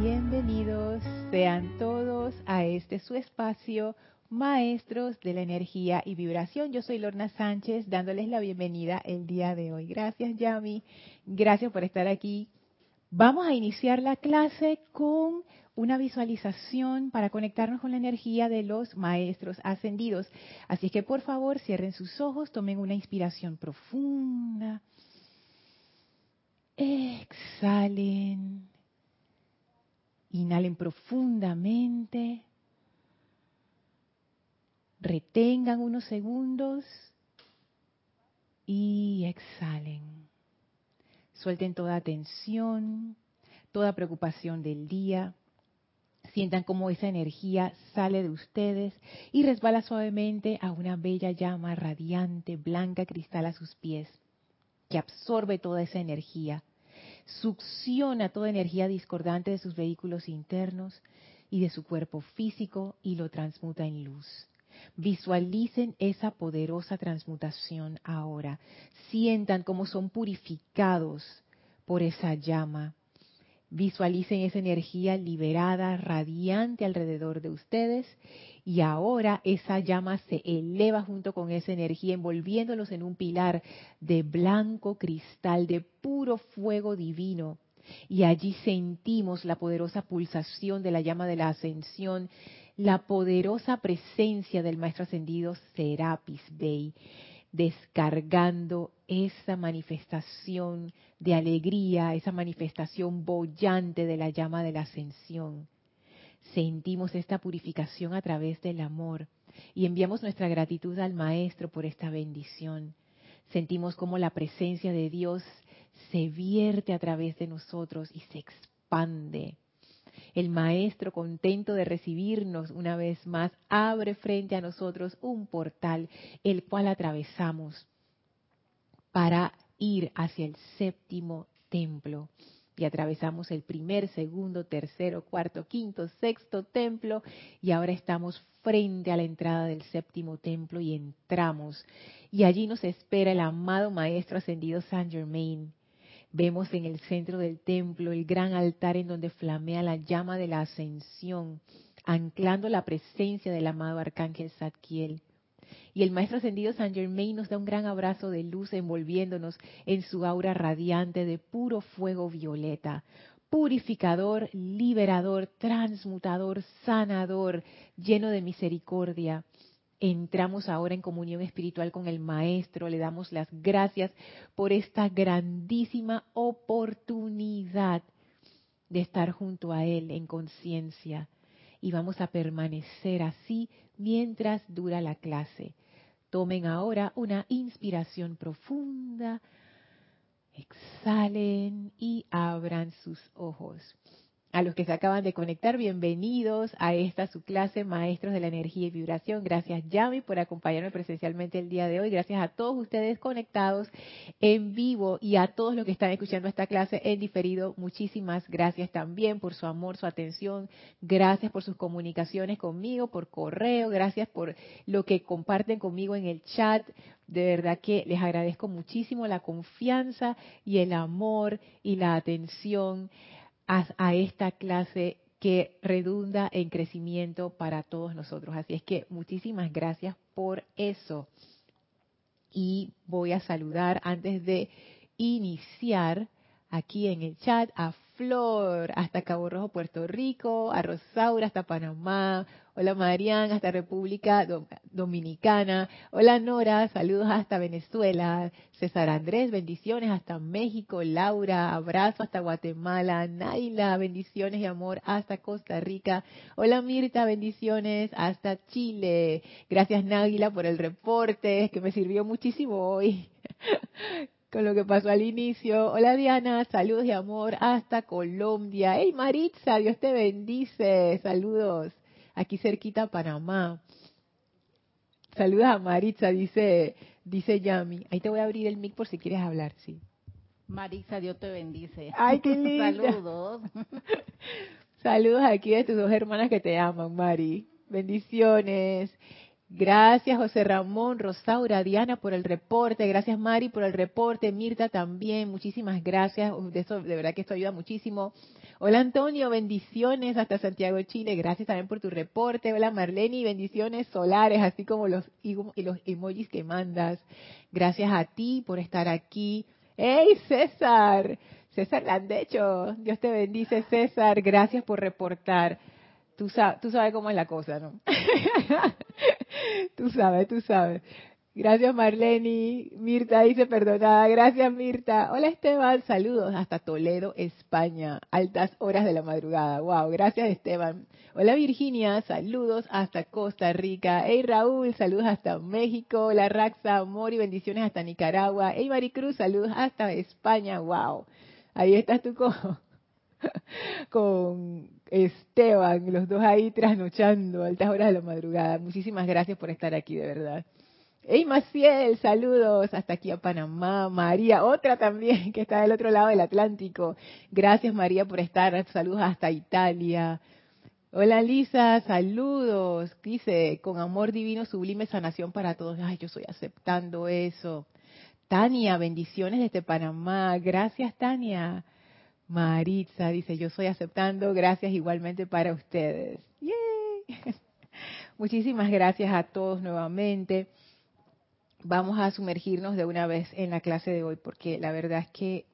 Bienvenidos sean todos a este su espacio, Maestros de la Energía y Vibración. Yo soy Lorna Sánchez, dándoles la bienvenida el día de hoy. Gracias, Yami. Gracias por estar aquí. Vamos a iniciar la clase con una visualización para conectarnos con la energía de los maestros ascendidos. Así que por favor cierren sus ojos, tomen una inspiración profunda. Exhalen. Inhalen profundamente. Retengan unos segundos y exhalen. Suelten toda tensión, toda preocupación del día. Sientan cómo esa energía sale de ustedes y resbala suavemente a una bella llama radiante, blanca cristal a sus pies, que absorbe toda esa energía, succiona toda energía discordante de sus vehículos internos y de su cuerpo físico y lo transmuta en luz. Visualicen esa poderosa transmutación ahora. Sientan cómo son purificados por esa llama. Visualicen esa energía liberada, radiante alrededor de ustedes y ahora esa llama se eleva junto con esa energía envolviéndolos en un pilar de blanco cristal, de puro fuego divino. Y allí sentimos la poderosa pulsación de la llama de la ascensión la poderosa presencia del Maestro Ascendido Serapis Bey, descargando esa manifestación de alegría, esa manifestación bollante de la llama de la ascensión. Sentimos esta purificación a través del amor y enviamos nuestra gratitud al Maestro por esta bendición. Sentimos como la presencia de Dios se vierte a través de nosotros y se expande el Maestro, contento de recibirnos una vez más, abre frente a nosotros un portal, el cual atravesamos para ir hacia el séptimo templo. Y atravesamos el primer, segundo, tercero, cuarto, quinto, sexto templo y ahora estamos frente a la entrada del séptimo templo y entramos. Y allí nos espera el amado Maestro Ascendido Saint Germain, Vemos en el centro del templo el gran altar en donde flamea la llama de la ascensión, anclando la presencia del amado arcángel Zadkiel. Y el Maestro Ascendido San Germain nos da un gran abrazo de luz envolviéndonos en su aura radiante de puro fuego violeta, purificador, liberador, transmutador, sanador, lleno de misericordia entramos ahora en comunión espiritual con el Maestro, le damos las gracias por esta grandísima oportunidad de estar junto a Él en conciencia. Y vamos a permanecer así mientras dura la clase. Tomen ahora una inspiración profunda, exhalen y abran sus ojos. A los que se acaban de conectar, bienvenidos a esta su clase Maestros de la Energía y Vibración. Gracias Yami por acompañarme presencialmente el día de hoy. Gracias a todos ustedes conectados en vivo y a todos los que están escuchando esta clase en diferido. Muchísimas gracias también por su amor, su atención. Gracias por sus comunicaciones conmigo, por correo. Gracias por lo que comparten conmigo en el chat. De verdad que les agradezco muchísimo la confianza y el amor y la atención a, esta clase que redunda en crecimiento para todos nosotros. Así es que muchísimas gracias por eso. Y voy a saludar antes de iniciar aquí en el chat a Flor hasta Cabo Rojo, Puerto Rico, a Rosaura hasta Panamá, hola Marian hasta República Dominicana, hola Nora, saludos hasta Venezuela, César Andrés, bendiciones hasta México, Laura, abrazo hasta Guatemala, Naila, bendiciones y amor hasta Costa Rica, hola Mirta, bendiciones hasta Chile, gracias Náguila por el reporte, que me sirvió muchísimo hoy. con lo que pasó al inicio. Hola Diana, saludos y amor hasta Colombia. Hey Maritza, Dios te bendice. Saludos. Aquí cerquita Panamá. Saludos a Maritza, dice, dice Yami. Ahí te voy a abrir el mic por si quieres hablar, sí. Maritza, Dios te bendice. Ay, qué lindo. Saludos. Saludos aquí de tus dos hermanas que te aman, Mari. Bendiciones. Gracias José Ramón, Rosaura, Diana por el reporte, gracias Mari por el reporte, Mirta también, muchísimas gracias, de, eso, de verdad que esto ayuda muchísimo. Hola Antonio, bendiciones hasta Santiago, Chile. Gracias también por tu reporte. Hola Marlene, bendiciones solares, así como los, y los emojis que mandas. Gracias a ti por estar aquí. ¡Hey César! César Landecho, Dios te bendice César. Gracias por reportar. Tú, sabes, tú sabes cómo es la cosa, ¿no? tú sabes, tú sabes. Gracias Marlene. Mirta dice perdonada. Gracias Mirta. Hola Esteban. Saludos hasta Toledo, España. Altas horas de la madrugada. Wow. Gracias Esteban. Hola Virginia. Saludos hasta Costa Rica. Hey Raúl. Saludos hasta México. Hola Raxa. Amor y bendiciones hasta Nicaragua. Hey Maricruz. Saludos hasta España. Wow. Ahí estás tú con, con Esteban. Los dos ahí trasnochando. Altas horas de la madrugada. Muchísimas gracias por estar aquí, de verdad. Hey Maciel, saludos hasta aquí a Panamá. María, otra también que está del otro lado del Atlántico. Gracias María por estar. Saludos hasta Italia. Hola Lisa, saludos. Dice, con amor divino, sublime sanación para todos. Ay, yo estoy aceptando eso. Tania, bendiciones desde Panamá. Gracias Tania. Maritza dice, yo estoy aceptando. Gracias igualmente para ustedes. Yay. Muchísimas gracias a todos nuevamente vamos a sumergirnos de una vez en la clase de hoy, porque la verdad es que,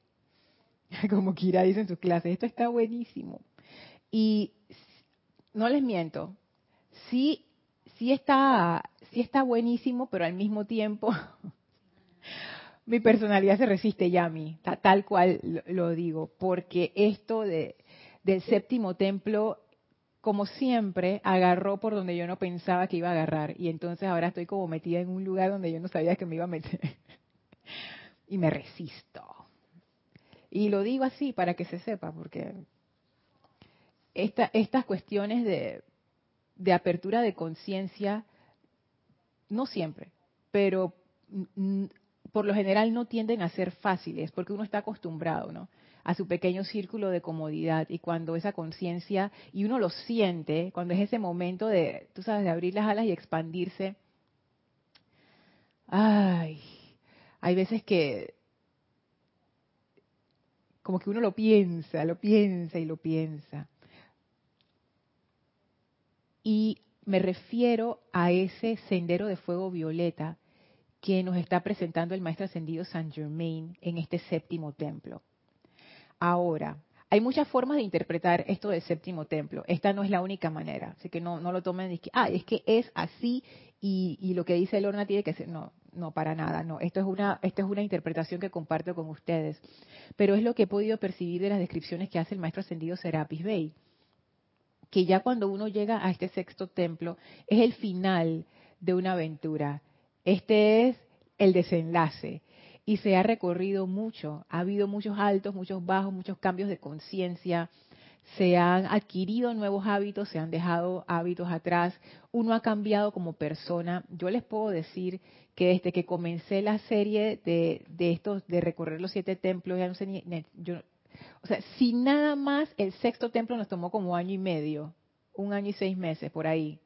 como Kira dice en sus clases, esto está buenísimo. Y no les miento, sí, sí está, sí está buenísimo, pero al mismo tiempo mi personalidad se resiste ya a mí, tal cual lo digo, porque esto de, del séptimo templo como siempre, agarró por donde yo no pensaba que iba a agarrar. Y entonces ahora estoy como metida en un lugar donde yo no sabía que me iba a meter. y me resisto. Y lo digo así para que se sepa, porque estas cuestiones de, de apertura de conciencia, no siempre, pero por lo general no tienden a ser fáciles, porque uno está acostumbrado, ¿no? a su pequeño círculo de comodidad y cuando esa conciencia, y uno lo siente, cuando es ese momento de, tú sabes, de abrir las alas y expandirse, ay, hay veces que como que uno lo piensa, lo piensa y lo piensa. Y me refiero a ese sendero de fuego violeta que nos está presentando el maestro ascendido Saint Germain en este séptimo templo. Ahora, hay muchas formas de interpretar esto del séptimo templo. Esta no es la única manera. Así que no, no lo tomen de que, ah, es que es así y, lo que dice Lorna tiene que ser. No, no, para nada. No, esto es, una, esto es una interpretación que comparto con ustedes. Pero es lo que he podido percibir de las descripciones que hace el maestro ascendido Serapis Bey. Que ya cuando uno llega a este sexto templo, es el final de una aventura. Este es el desenlace y se ha recorrido mucho. Ha habido muchos altos, muchos bajos, muchos cambios de conciencia. Se han adquirido nuevos hábitos, se han dejado hábitos atrás. Uno ha cambiado como persona. Yo les puedo decir que desde que comencé la serie de, de estos, de recorrer los siete templos, o sea, si nada más el sexto templo nos tomó como año y medio, un año y seis meses por ahí.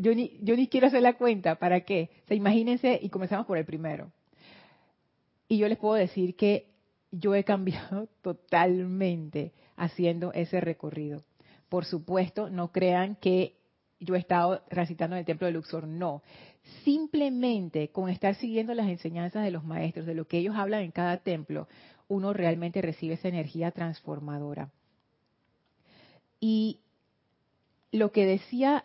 Yo ni, yo ni quiero hacer la cuenta, ¿para qué? O sea, imagínense y comenzamos por el primero. Y yo les puedo decir que yo he cambiado totalmente haciendo ese recorrido. Por supuesto, no crean que yo he estado recitando en el templo de Luxor, no. Simplemente con estar siguiendo las enseñanzas de los maestros, de lo que ellos hablan en cada templo, uno realmente recibe esa energía transformadora. Y lo que decía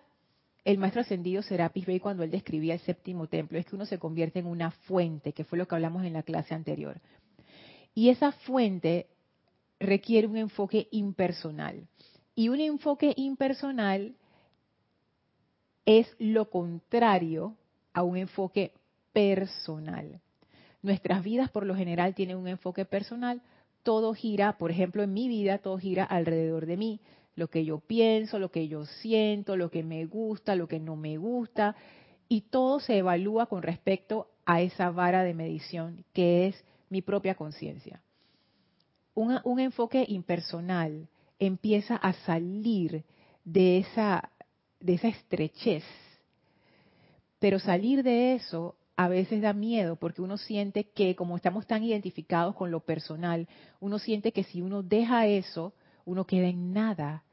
el maestro ascendido Serapis Bey cuando él describía el séptimo templo es que uno se convierte en una fuente, que fue lo que hablamos en la clase anterior. Y esa fuente requiere un enfoque impersonal. Y un enfoque impersonal es lo contrario a un enfoque personal. Nuestras vidas por lo general tienen un enfoque personal, todo gira, por ejemplo, en mi vida, todo gira alrededor de mí lo que yo pienso, lo que yo siento, lo que me gusta, lo que no me gusta, y todo se evalúa con respecto a esa vara de medición que es mi propia conciencia. Un, enfoque impersonal empieza a salir de esa, de esa estrechez, pero salir de eso a veces da miedo porque uno siente que como estamos tan identificados con lo personal, uno siente que si uno deja eso, uno queda en nada.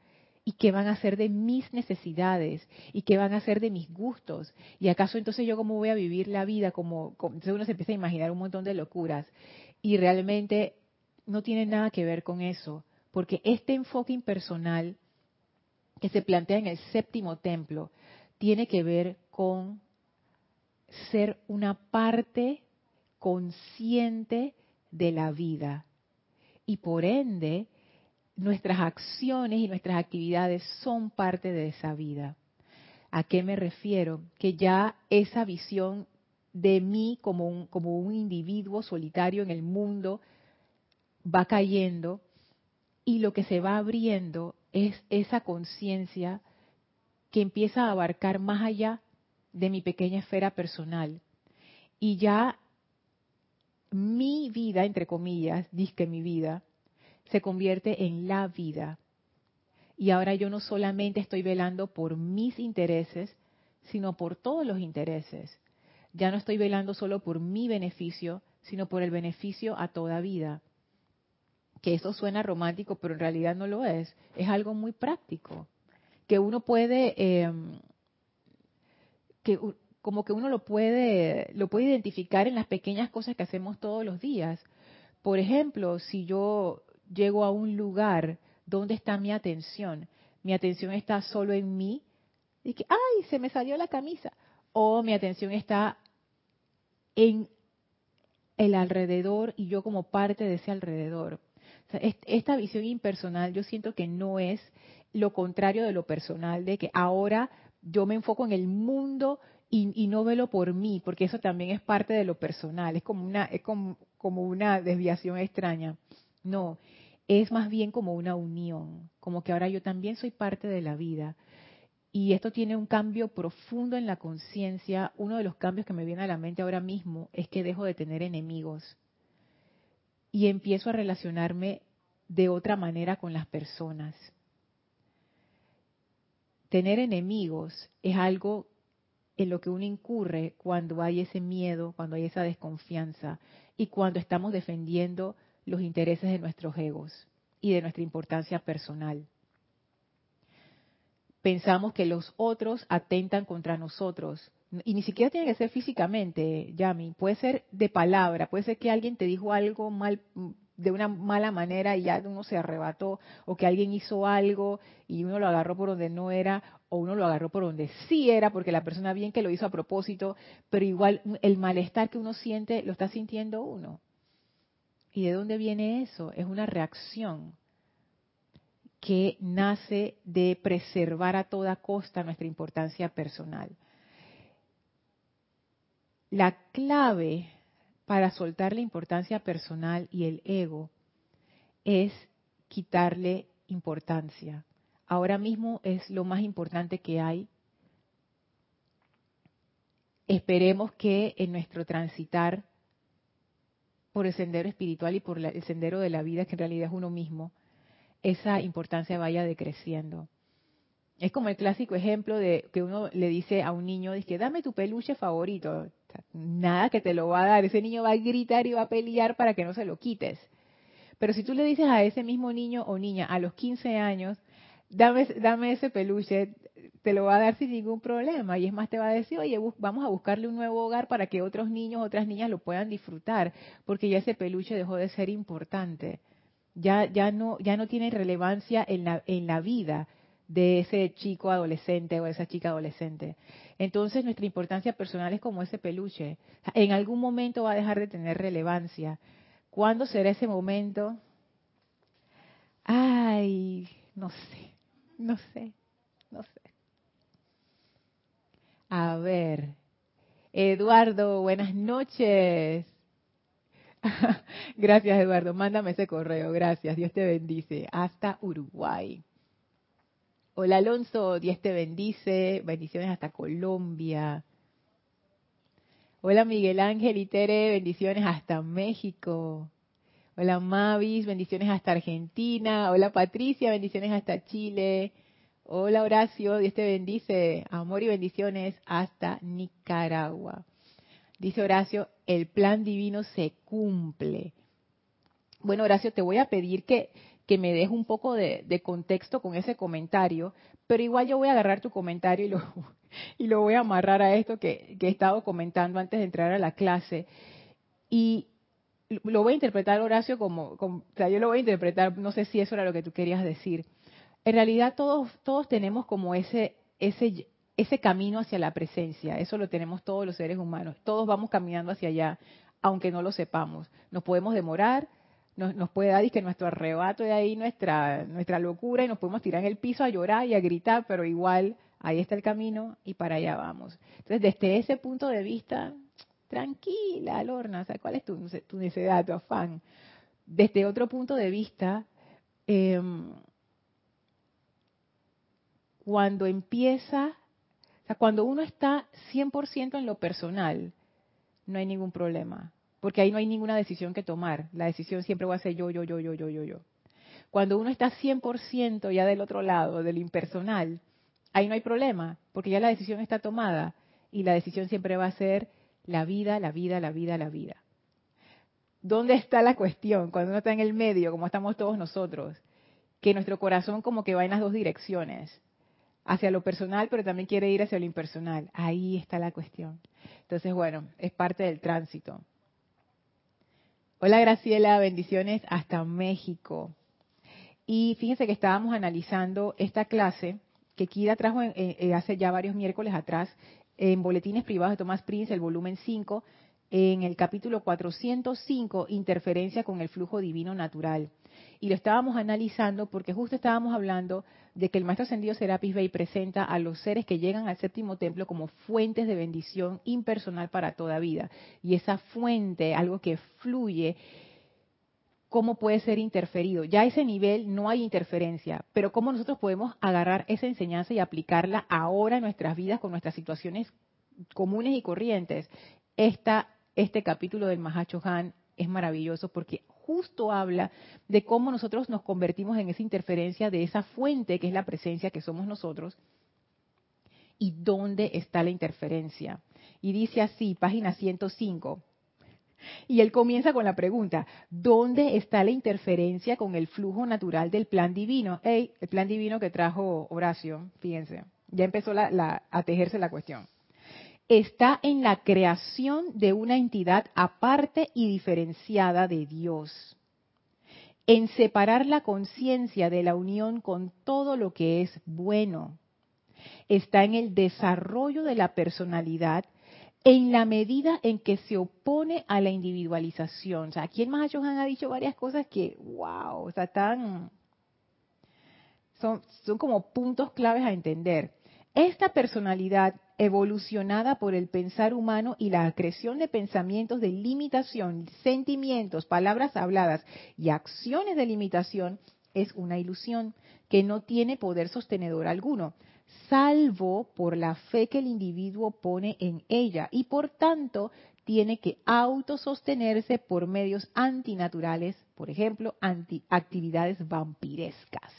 ¿Y qué van a hacer de mis necesidades? ¿Y qué van a hacer de mis gustos? ¿Y acaso entonces yo cómo voy a vivir la vida? Como, como entonces uno se empieza a imaginar un montón de locuras. Y realmente no tiene nada que ver con eso, porque este enfoque impersonal que se plantea en el séptimo templo tiene que ver con ser una parte consciente de la vida. Y por ende, nuestras acciones y nuestras actividades son parte de esa vida. ¿A qué me refiero? Que ya esa visión de mí como un, como un individuo solitario en el mundo va cayendo y lo que se va abriendo es esa conciencia que empieza a abarcar más allá de mi pequeña esfera personal. Y ya mi vida, entre comillas, que mi vida, se convierte en la vida. Y ahora yo no solamente estoy velando por mis intereses, sino por todos los intereses. Ya no estoy velando solo por mi beneficio, sino por el beneficio a toda vida. Que eso suena romántico, pero en realidad no lo es. Es algo muy práctico. Que uno puede, eh, que como que uno lo puede, lo puede identificar en las pequeñas cosas que hacemos todos los días. Por ejemplo, si yo llego a un lugar, ¿dónde está mi atención? Mi atención está solo en mí, y que, ay, se me salió la camisa. O mi atención está en el alrededor y yo como parte de ese alrededor. esta visión impersonal yo siento que no es lo contrario de lo personal, de que ahora yo me enfoco en el mundo y, no velo por mí, porque eso también es parte de lo personal, es como una, es como, como una desviación extraña. No, es más bien como una unión, como que ahora yo también soy parte de la vida. Y esto tiene un cambio profundo en la conciencia. Uno de los cambios que me viene a la mente ahora mismo es que dejo de tener enemigos y empiezo a relacionarme de otra manera con las personas. Tener enemigos es algo en lo que uno incurre cuando hay ese miedo, cuando hay esa desconfianza y cuando estamos defendiendo los intereses de nuestros egos y de nuestra importancia personal. Pensamos que los otros atentan contra nosotros. Y ni siquiera tiene que ser físicamente, Yami. Puede ser de palabra. Puede ser que alguien te dijo algo mal, de una mala manera y ya uno se arrebató. O que alguien hizo algo y uno lo agarró por donde no era o uno lo agarró por donde sí era, porque la persona bien que lo hizo a propósito, pero igual el malestar que uno siente lo está sintiendo uno. ¿Y de dónde viene eso? Es una reacción que nace de preservar a toda costa nuestra importancia personal. La clave para soltar la importancia personal y el ego es quitarle importancia ahora mismo es lo más importante que hay. Esperemos que en nuestro transitar por el sendero espiritual y por el sendero de la vida, que en realidad es uno mismo, esa importancia vaya decreciendo. Es como el clásico ejemplo de que uno le dice a un niño, dice, dame tu peluche favorito. Nada que te lo va a dar, ese niño va a gritar y va a pelear para que no se lo quites. Pero si tú le dices a ese mismo niño o niña a los 15 años, dame, dame ese peluche, te lo va a dar sin ningún problema. Y es más, te va a decir, oye, vamos a buscarle un nuevo hogar para que otros niños, otras niñas lo puedan disfrutar, porque ya ese peluche dejó de ser importante. Ya, ya, no, ya no tiene relevancia en la, en la vida de ese chico adolescente o esa chica adolescente. Entonces nuestra importancia personal es como ese peluche. En algún momento va a dejar de tener relevancia. ¿Cuándo será ese momento? Ay, no sé. No sé, no sé. A ver, Eduardo, buenas noches. Gracias, Eduardo. Mándame ese correo. Gracias. Dios te bendice. Hasta Uruguay. Hola, Alonso. Dios te bendice. Bendiciones hasta Colombia. Hola, Miguel Ángel y Tere. Bendiciones hasta México. Hola Mavis, bendiciones hasta Argentina. Hola Patricia, bendiciones hasta Chile. Hola Horacio, Dios te bendice. Amor y bendiciones hasta Nicaragua. Dice Horacio, el plan divino se cumple. Bueno Horacio, te voy a pedir que, que me deje un poco de, contexto con ese comentario, pero igual yo voy a agarrar tu comentario y lo, y lo voy a amarrar a esto que, que he estado comentando antes de entrar a la clase. Y lo voy a interpretar, Horacio, como, o sea, yo lo voy a interpretar, no sé si eso era lo que tú querías decir. En realidad todos, todos tenemos como ese, ese, ese camino hacia la presencia, eso lo tenemos todos los seres humanos, todos vamos caminando hacia allá, aunque no lo sepamos. Nos podemos demorar, nos, nos puede dar que nuestro arrebato de ahí, nuestra, nuestra locura, y nos podemos tirar en el piso a llorar y a gritar, pero igual ahí está el camino y para allá vamos. Entonces, desde ese punto de vista, tranquila, Lorna, o sea, ¿cuál es tu, tu necesidad, tu afán? Desde otro punto de vista, em, cuando empieza, o sea, cuando uno está 100% en lo personal, no hay ningún problema, porque ahí no hay ninguna decisión que tomar. La decisión siempre va a ser yo, yo, yo, yo, yo, yo, yo. Cuando uno está 100% ya del otro lado, del impersonal, ahí no hay problema, porque ya la decisión está tomada y la decisión siempre va a ser la vida, la vida, la vida, la vida. ¿Dónde está la cuestión? Cuando uno está en el medio, como estamos todos nosotros, que nuestro corazón como que va en las dos direcciones, hacia lo personal, pero también quiere ir hacia lo impersonal. Ahí está la cuestión. Entonces, bueno, es parte del tránsito. Hola Graciela, bendiciones hasta México. Y fíjense que estábamos analizando esta clase que Kira trajo hace ya varios miércoles atrás en Boletines Privados de Thomas Prince, el volumen 5, en el capítulo 405, Interferencia con el flujo divino natural. Y lo estábamos analizando porque justo estábamos hablando de que el Maestro Ascendido Serapis Bey presenta a los seres que llegan al séptimo templo como fuentes de bendición impersonal para toda vida. Y esa fuente, algo que fluye, cómo puede ser interferido. Ya a ese nivel no hay interferencia, pero cómo nosotros podemos agarrar esa enseñanza y aplicarla ahora en nuestras vidas con nuestras situaciones comunes y corrientes. Este capítulo del Mahacho Han es maravilloso porque justo habla de cómo nosotros nos convertimos en esa interferencia de esa fuente que es la presencia que somos nosotros y dónde está la interferencia. Y dice así, página 105, y él comienza con la pregunta, ¿dónde está la interferencia con el flujo natural del plan divino? el plan divino que trajo Horacio, fíjense, ya empezó a tejerse la cuestión. Está en la creación de una entidad aparte y diferenciada de Dios. En separar la conciencia de la unión con todo lo que es bueno. Está en el desarrollo de la personalidad en la medida en que se opone a la individualización. O sea, aquí el Mahachohan ha dicho varias cosas que, wow, o sea, son, son como puntos claves a entender. Esta personalidad evolucionada por el pensar humano y la acreción de pensamientos de limitación, sentimientos, palabras habladas y acciones de limitación es una ilusión que no tiene poder sostenedor alguno salvo por la fe que el individuo pone en ella y por tanto tiene que autosostenerse por medios antinaturales, por ejemplo, anti actividades vampirescas.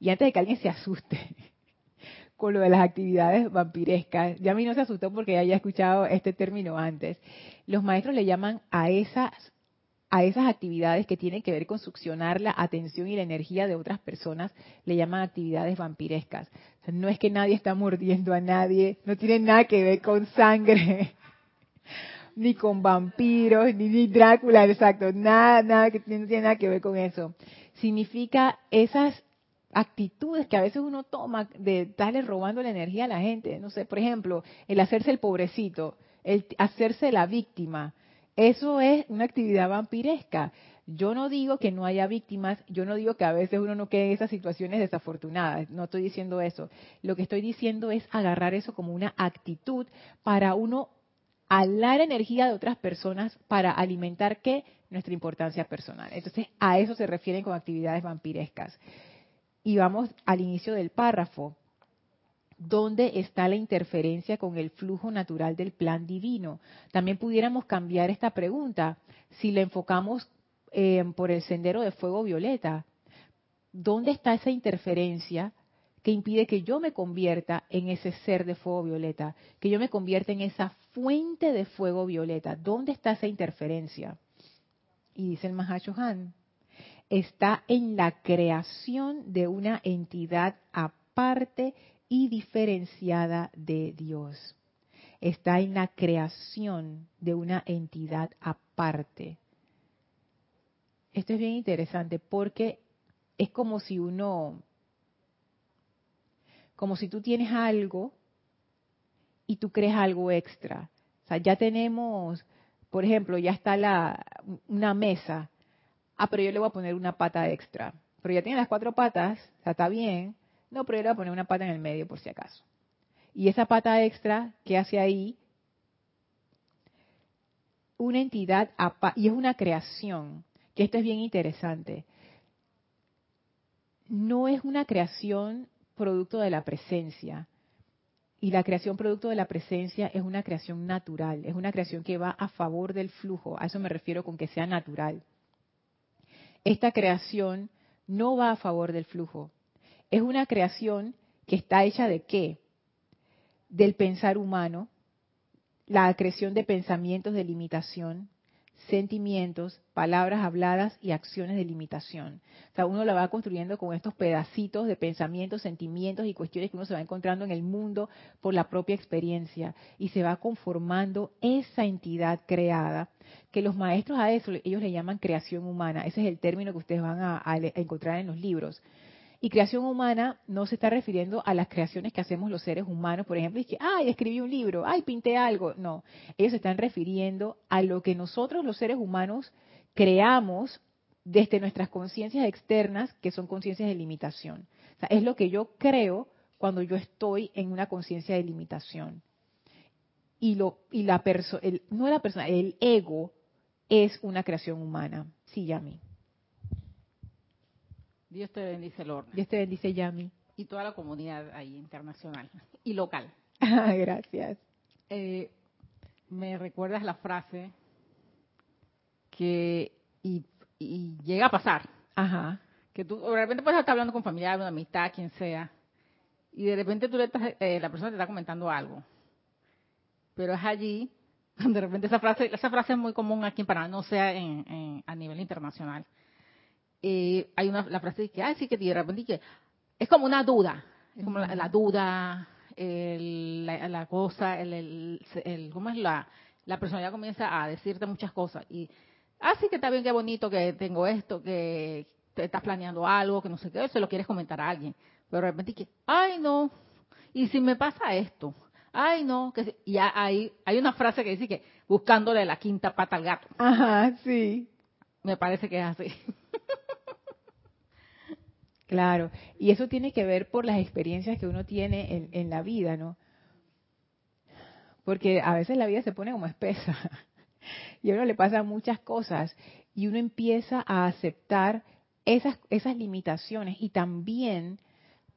Y antes de que alguien se asuste con lo de las actividades vampirescas, ya a mí no se asustó porque ya haya escuchado este término antes, los maestros le llaman a esas a esas actividades que tienen que ver con succionar la atención y la energía de otras personas, le llaman actividades vampirescas. no es que nadie está mordiendo a nadie, no tiene nada que ver con sangre, ni con vampiros, ni, Drácula, exacto, nada, nada que no tiene nada que ver con eso. Significa esas actitudes que a veces uno toma de estarle robando la energía a la gente. No sé, por ejemplo, el hacerse el pobrecito, el hacerse la víctima, eso es una actividad vampiresca. Yo no digo que no haya víctimas, yo no digo que a veces uno no quede en esas situaciones desafortunadas, no estoy diciendo eso. Lo que estoy diciendo es agarrar eso como una actitud para uno alar energía de otras personas para alimentar qué? Nuestra importancia personal. Entonces, a eso se refieren con actividades vampirescas. Y vamos al inicio del párrafo. ¿Dónde está la interferencia con el flujo natural del plan divino? También pudiéramos cambiar esta pregunta si la enfocamos eh, por el sendero de fuego violeta. ¿Dónde está esa interferencia que impide que yo me convierta en ese ser de fuego violeta, que yo me convierta en esa fuente de fuego violeta? ¿Dónde está esa interferencia? Y dice el Mahashohan, está en la creación de una entidad aparte y diferenciada de Dios. Está en la creación de una entidad aparte. Esto es bien interesante porque es como si uno, como si tú tienes algo y tú crees algo extra. O sea, ya tenemos, por ejemplo, ya está la, una mesa. Ah, pero yo le voy a poner una pata extra. Pero ya tiene las cuatro patas, o sea, está bien. No, pero yo le voy a poner una pata en el medio por si acaso. Y esa pata extra, ¿qué hace ahí? Una entidad, y es una creación, que esto es bien interesante. No es una creación producto de la presencia, y la creación producto de la presencia es una creación natural, es una creación que va a favor del flujo, a eso me refiero con que sea natural. Esta creación no va a favor del flujo, es una creación que está hecha de qué? Del pensar humano, la acreción de pensamientos de limitación, sentimientos, palabras habladas y acciones de limitación. O sea, uno la va construyendo con estos pedacitos de pensamientos, sentimientos y cuestiones que uno se va encontrando en el mundo por la propia experiencia y se va conformando esa entidad creada que los maestros a eso ellos le llaman creación humana. Ese es el término que ustedes van a, a encontrar en los libros. Y creación humana no se está refiriendo a las creaciones que hacemos los seres humanos, por ejemplo, y que, ay, escribí un libro, ay, pinté algo. No, ellos se están refiriendo a lo que nosotros los seres humanos creamos desde nuestras conciencias externas, que son conciencias de limitación. O sea, es lo que yo creo cuando yo estoy en una conciencia de limitación. Y, lo, y la persona, no la persona, el ego es una creación humana. Sí, Yami. Dios te bendice, Lorna. Dios te bendice, Yami. Y toda la comunidad ahí internacional y local. Gracias. Eh, me recuerdas la frase que y, llega a pasar. Ajá. Que tú de repente puedes estar hablando con familiares, una amistad, quien sea, y de repente tú le estás, eh, la persona te está comentando algo, pero es allí de repente esa frase, esa frase es muy común aquí en Panamá, no sea en, a nivel internacional eh, hay una la frase que, ah, sí, que de repente que es como una duda, es como la, duda, la, cosa, el, el, ¿cómo es la, la personalidad comienza a decirte muchas cosas y, ah, sí, que está bien, qué bonito que tengo esto, que te estás planeando algo, que no sé qué, se lo quieres comentar a alguien, pero de repente que, ay, no, y si me pasa esto, ay, no, que y hay, hay una frase que dice que buscándole la quinta pata al gato. Ajá, sí. Me parece que es así. Claro, y eso tiene que ver por las experiencias que uno tiene en, la vida, ¿no? Porque a veces la vida se pone como espesa y a uno le pasan muchas cosas y uno empieza a aceptar esas, esas limitaciones y también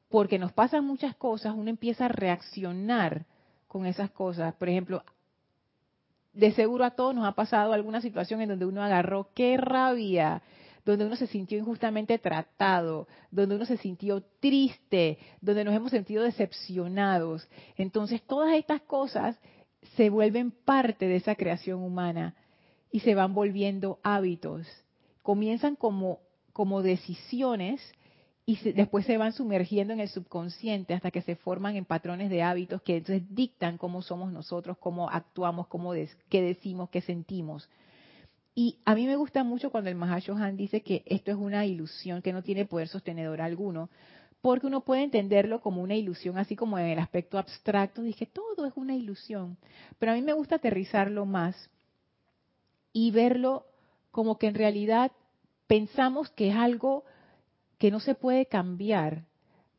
porque nos pasan muchas cosas, uno empieza a reaccionar con esas cosas. Por ejemplo, de seguro a todos nos ha pasado alguna situación en donde uno agarró, qué rabia, donde uno se sintió injustamente tratado, donde uno se sintió triste, donde nos hemos sentido decepcionados. Entonces todas estas cosas se vuelven parte de esa creación humana y se van volviendo hábitos. Comienzan como, como decisiones y después se van sumergiendo en el subconsciente hasta que se forman en patrones de hábitos que entonces dictan cómo somos nosotros, cómo actuamos, cómo qué decimos, qué sentimos. Y a mí me gusta mucho cuando el Mahashohan dice que esto es una ilusión que no tiene poder sostenedor alguno, porque uno puede entenderlo como una ilusión, así como en el aspecto abstracto, dije, todo es una ilusión. Pero a mí me gusta aterrizarlo más y verlo como que en realidad pensamos que es algo que no se puede cambiar,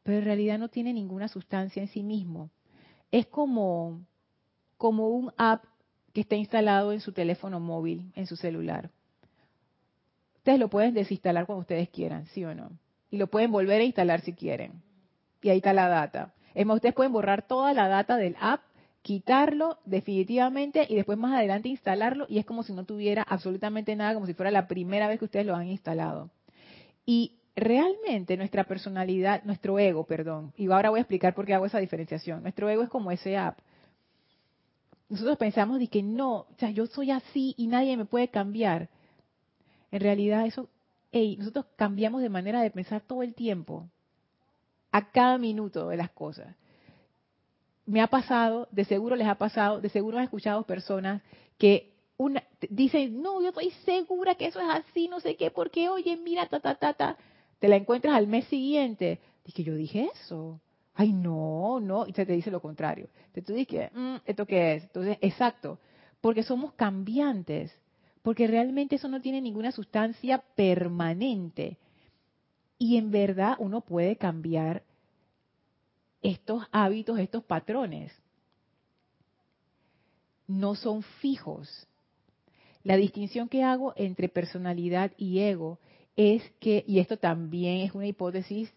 pero en realidad no tiene ninguna sustancia en sí mismo. Es como, como un app que está instalado en su teléfono móvil, en su celular. Ustedes lo pueden desinstalar cuando ustedes quieran, ¿sí o no? Y lo pueden volver a instalar si quieren. Y ahí está la data. Es más, ustedes pueden borrar toda la data del app, quitarlo definitivamente y después más adelante instalarlo y es como si no tuviera absolutamente nada, como si fuera la primera vez que ustedes lo han instalado. Y realmente nuestra personalidad, nuestro ego, perdón, y ahora voy a explicar por qué hago esa diferenciación. Nuestro ego es como ese app nosotros pensamos de que no, o sea, yo soy así y nadie me puede cambiar. En realidad eso hey, nosotros cambiamos de manera de pensar todo el tiempo, a cada minuto de las cosas. Me ha pasado, de seguro les ha pasado, de seguro han escuchado personas que una, dicen, no, yo estoy segura que eso es así, no sé qué, porque, oye, mira, ta, ta, ta, ta, te la encuentras al mes siguiente. Dije, yo dije eso. Ay, no, no, y se te dice lo contrario. Entonces tú dices, mm, ¿esto qué es? Entonces, exacto, porque somos cambiantes, porque realmente eso no tiene ninguna sustancia permanente. Y en verdad uno puede cambiar estos hábitos, estos patrones. No son fijos. La distinción que hago entre personalidad y ego es que, y esto también es una hipótesis,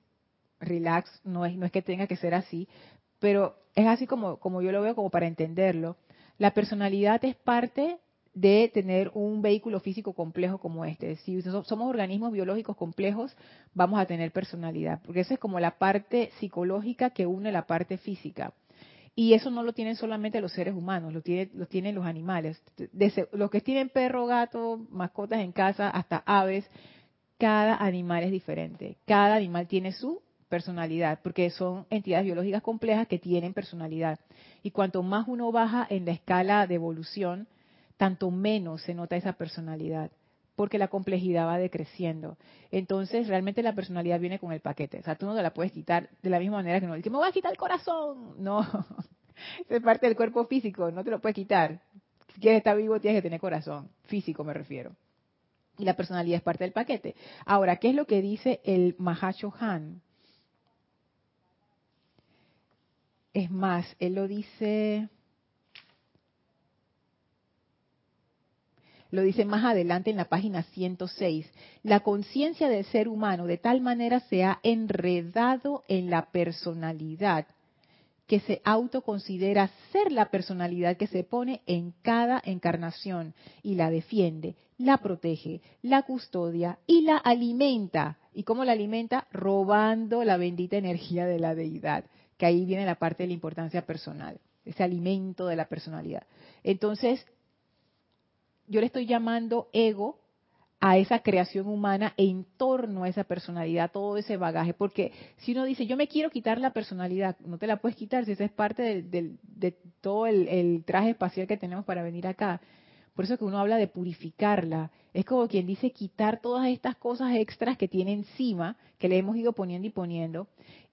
relax, no es, no es que tenga que ser así, pero es así como, yo lo veo, como para entenderlo. La personalidad es parte de tener un vehículo físico complejo como este. Si somos organismos biológicos complejos, vamos a tener personalidad, porque esa es como la parte psicológica que une la parte física. Y eso no lo tienen solamente los seres humanos, lo, tienen, lo tienen los animales. los que tienen perro, gato, mascotas en casa, hasta aves, cada animal es diferente. Cada animal tiene su personalidad, porque son entidades biológicas complejas que tienen personalidad. Y cuanto más uno baja en la escala de evolución, tanto menos se nota esa personalidad, porque la complejidad va decreciendo. Entonces, realmente la personalidad viene con el paquete. O sea, tú no te la puedes quitar de la misma manera que no, que me voy a quitar el corazón. No, es parte del cuerpo físico, no te lo puedes quitar. Si quieres estar vivo, tienes que tener corazón, físico me refiero. Y la personalidad es parte del paquete. Ahora, ¿qué es lo que dice el Mahacho Han? Es más, él lo dice lo dice más adelante en la página 106, la conciencia del ser humano de tal manera se ha enredado en la personalidad que se autoconsidera ser la personalidad que se pone en cada encarnación y la defiende, la protege, la custodia y la alimenta. ¿Y cómo la alimenta? Robando la bendita energía de la deidad, que ahí viene la parte de la importancia personal, ese alimento de la personalidad. Entonces, yo le estoy llamando ego a esa creación humana en torno a esa personalidad, todo ese bagaje. Porque si uno dice, yo me quiero quitar la personalidad, no te la puedes quitar si esa es parte de todo el, traje espacial que tenemos para venir acá. Por eso que uno habla de purificarla. Es como quien dice quitar todas estas cosas extras que tiene encima, que le hemos ido poniendo y poniendo,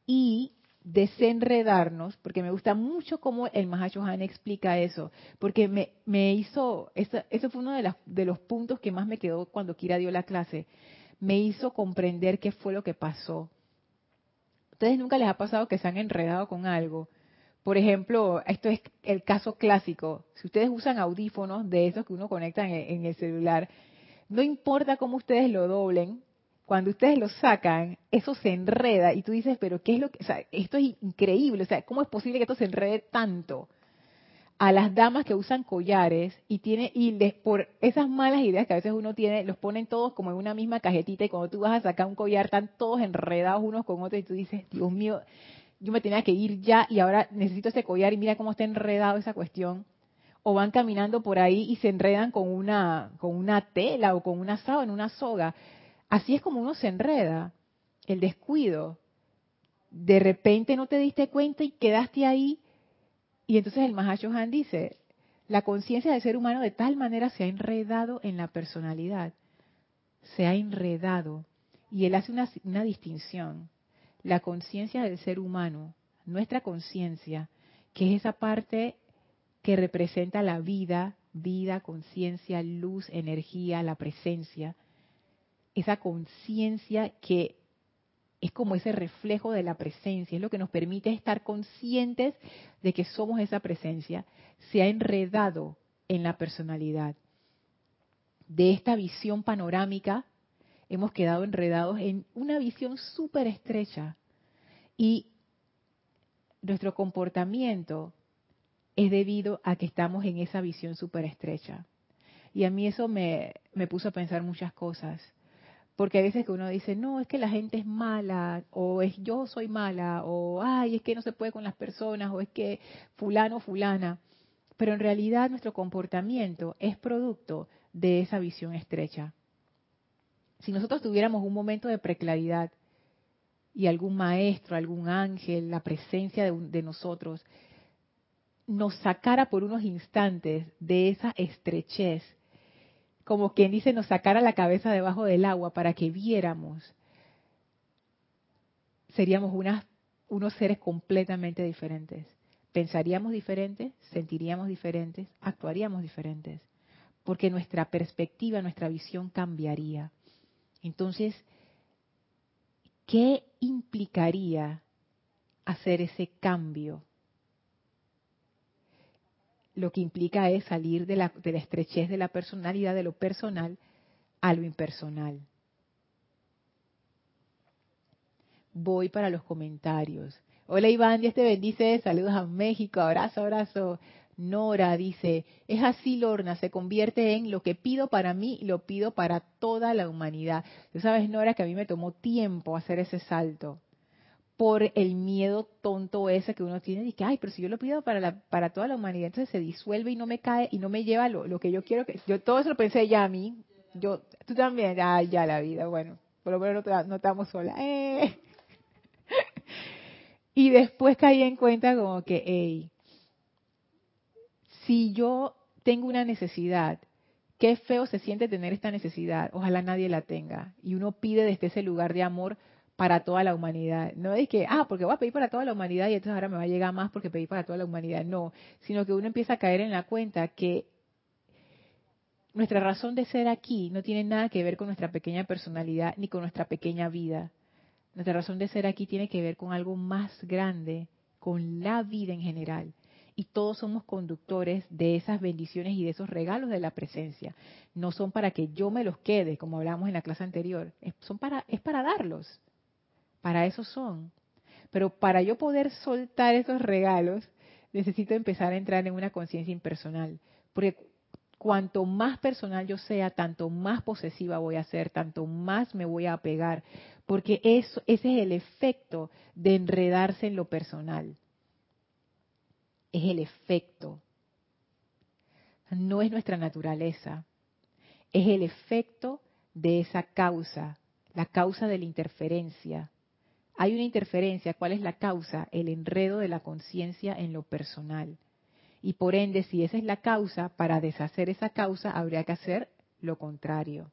y desenredarnos, porque me gusta mucho cómo el Mahashohan explica eso, porque me, me hizo, eso, fue uno de, de, los puntos que más me quedó cuando Kira dio la clase, me hizo comprender qué fue lo que pasó. ¿Ustedes nunca les ha pasado que se han enredado con algo? Por ejemplo, esto es el caso clásico. Si ustedes usan audífonos de esos que uno conecta en el celular, no importa cómo ustedes lo doblen, cuando ustedes lo sacan, eso se enreda y tú dices, pero ¿qué es lo que, o sea, esto es increíble, o sea, ¿cómo es posible que esto se enrede tanto? A las damas que usan collares y tiene y les, por esas malas ideas que a veces uno tiene, los ponen todos como en una misma cajetita y cuando tú vas a sacar un collar están todos enredados unos con otros y tú dices, Dios mío, yo me tenía que ir ya y ahora necesito ese collar y mira cómo está enredado esa cuestión. O van caminando por ahí y se enredan con una con una tela o con una sábana, una soga Así es como uno se enreda, el descuido. De repente no te diste cuenta y quedaste ahí. Y entonces el Mahashohan dice, la conciencia del ser humano de tal manera se ha enredado en la personalidad. Se ha enredado. Y él hace una, una distinción. La conciencia del ser humano, nuestra conciencia, que es esa parte que representa la vida, vida, conciencia, luz, energía, la presencia, esa conciencia que es como ese reflejo de la presencia, es lo que nos permite estar conscientes de que somos esa presencia, se ha enredado en la personalidad. De esta visión panorámica hemos quedado enredados en una visión súper estrecha y nuestro comportamiento es debido a que estamos en esa visión súper estrecha. Y a mí eso me, me puso a pensar muchas cosas porque hay veces que uno dice, no, es que la gente es mala, o es yo soy mala, o ay, es que no se puede con las personas, o es que fulano, fulana. Pero en realidad nuestro comportamiento es producto de esa visión estrecha. Si nosotros tuviéramos un momento de preclaridad y algún maestro, algún ángel, la presencia de, de nosotros, nos sacara por unos instantes de esa estrechez, como quien dice, nos sacara la cabeza debajo del agua para que viéramos, seríamos unos seres completamente diferentes. Pensaríamos diferentes, sentiríamos diferentes, actuaríamos diferentes, porque nuestra perspectiva, nuestra visión cambiaría. Entonces, ¿qué implicaría hacer ese cambio? Lo que implica es salir de la, estrechez de la personalidad, de lo personal, a lo impersonal. Voy para los comentarios. Hola Iván, Dios te bendice, saludos a México, abrazo, abrazo. Nora dice, es así Lorna, se convierte en lo que pido para mí y lo pido para toda la humanidad. Tú sabes, Nora, que a mí me tomó tiempo hacer ese salto por el miedo tonto ese que uno tiene y que, ay, pero si yo lo pido para, la, para toda la humanidad, entonces se disuelve y no me cae y no me lleva lo, lo que yo quiero. que Yo todo eso lo pensé ya a mí. Yo, tú también, ay, ya la vida, bueno, por lo menos no, no estamos solas. Eh. y después caí en cuenta como que, hey, si yo tengo una necesidad, qué feo se siente tener esta necesidad, ojalá nadie la tenga. Y uno pide desde ese lugar de amor para toda la humanidad. No es que, ah, porque voy a pedir para toda la humanidad y entonces ahora me va a llegar más porque pedí para toda la humanidad. No, sino que uno empieza a caer en la cuenta que nuestra razón de ser aquí no tiene nada que ver con nuestra pequeña personalidad ni con nuestra pequeña vida. Nuestra razón de ser aquí tiene que ver con algo más grande, con la vida en general y todos somos conductores de esas bendiciones y de esos regalos de la presencia. No son para que yo me los quede, como hablamos en la clase anterior, es, son para, es para darlos. Para eso son. Pero para yo poder soltar esos regalos, necesito empezar a entrar en una conciencia impersonal. Porque cuanto más personal yo sea, tanto más posesiva voy a ser, tanto más me voy a apegar. Porque eso, ese es el efecto de enredarse en lo personal es el efecto. No es nuestra naturaleza. Es el efecto de esa causa, la causa de la interferencia. Hay una interferencia. ¿Cuál es la causa? El enredo de la conciencia en lo personal. Y por ende, si esa es la causa, para deshacer esa causa habría que hacer lo contrario.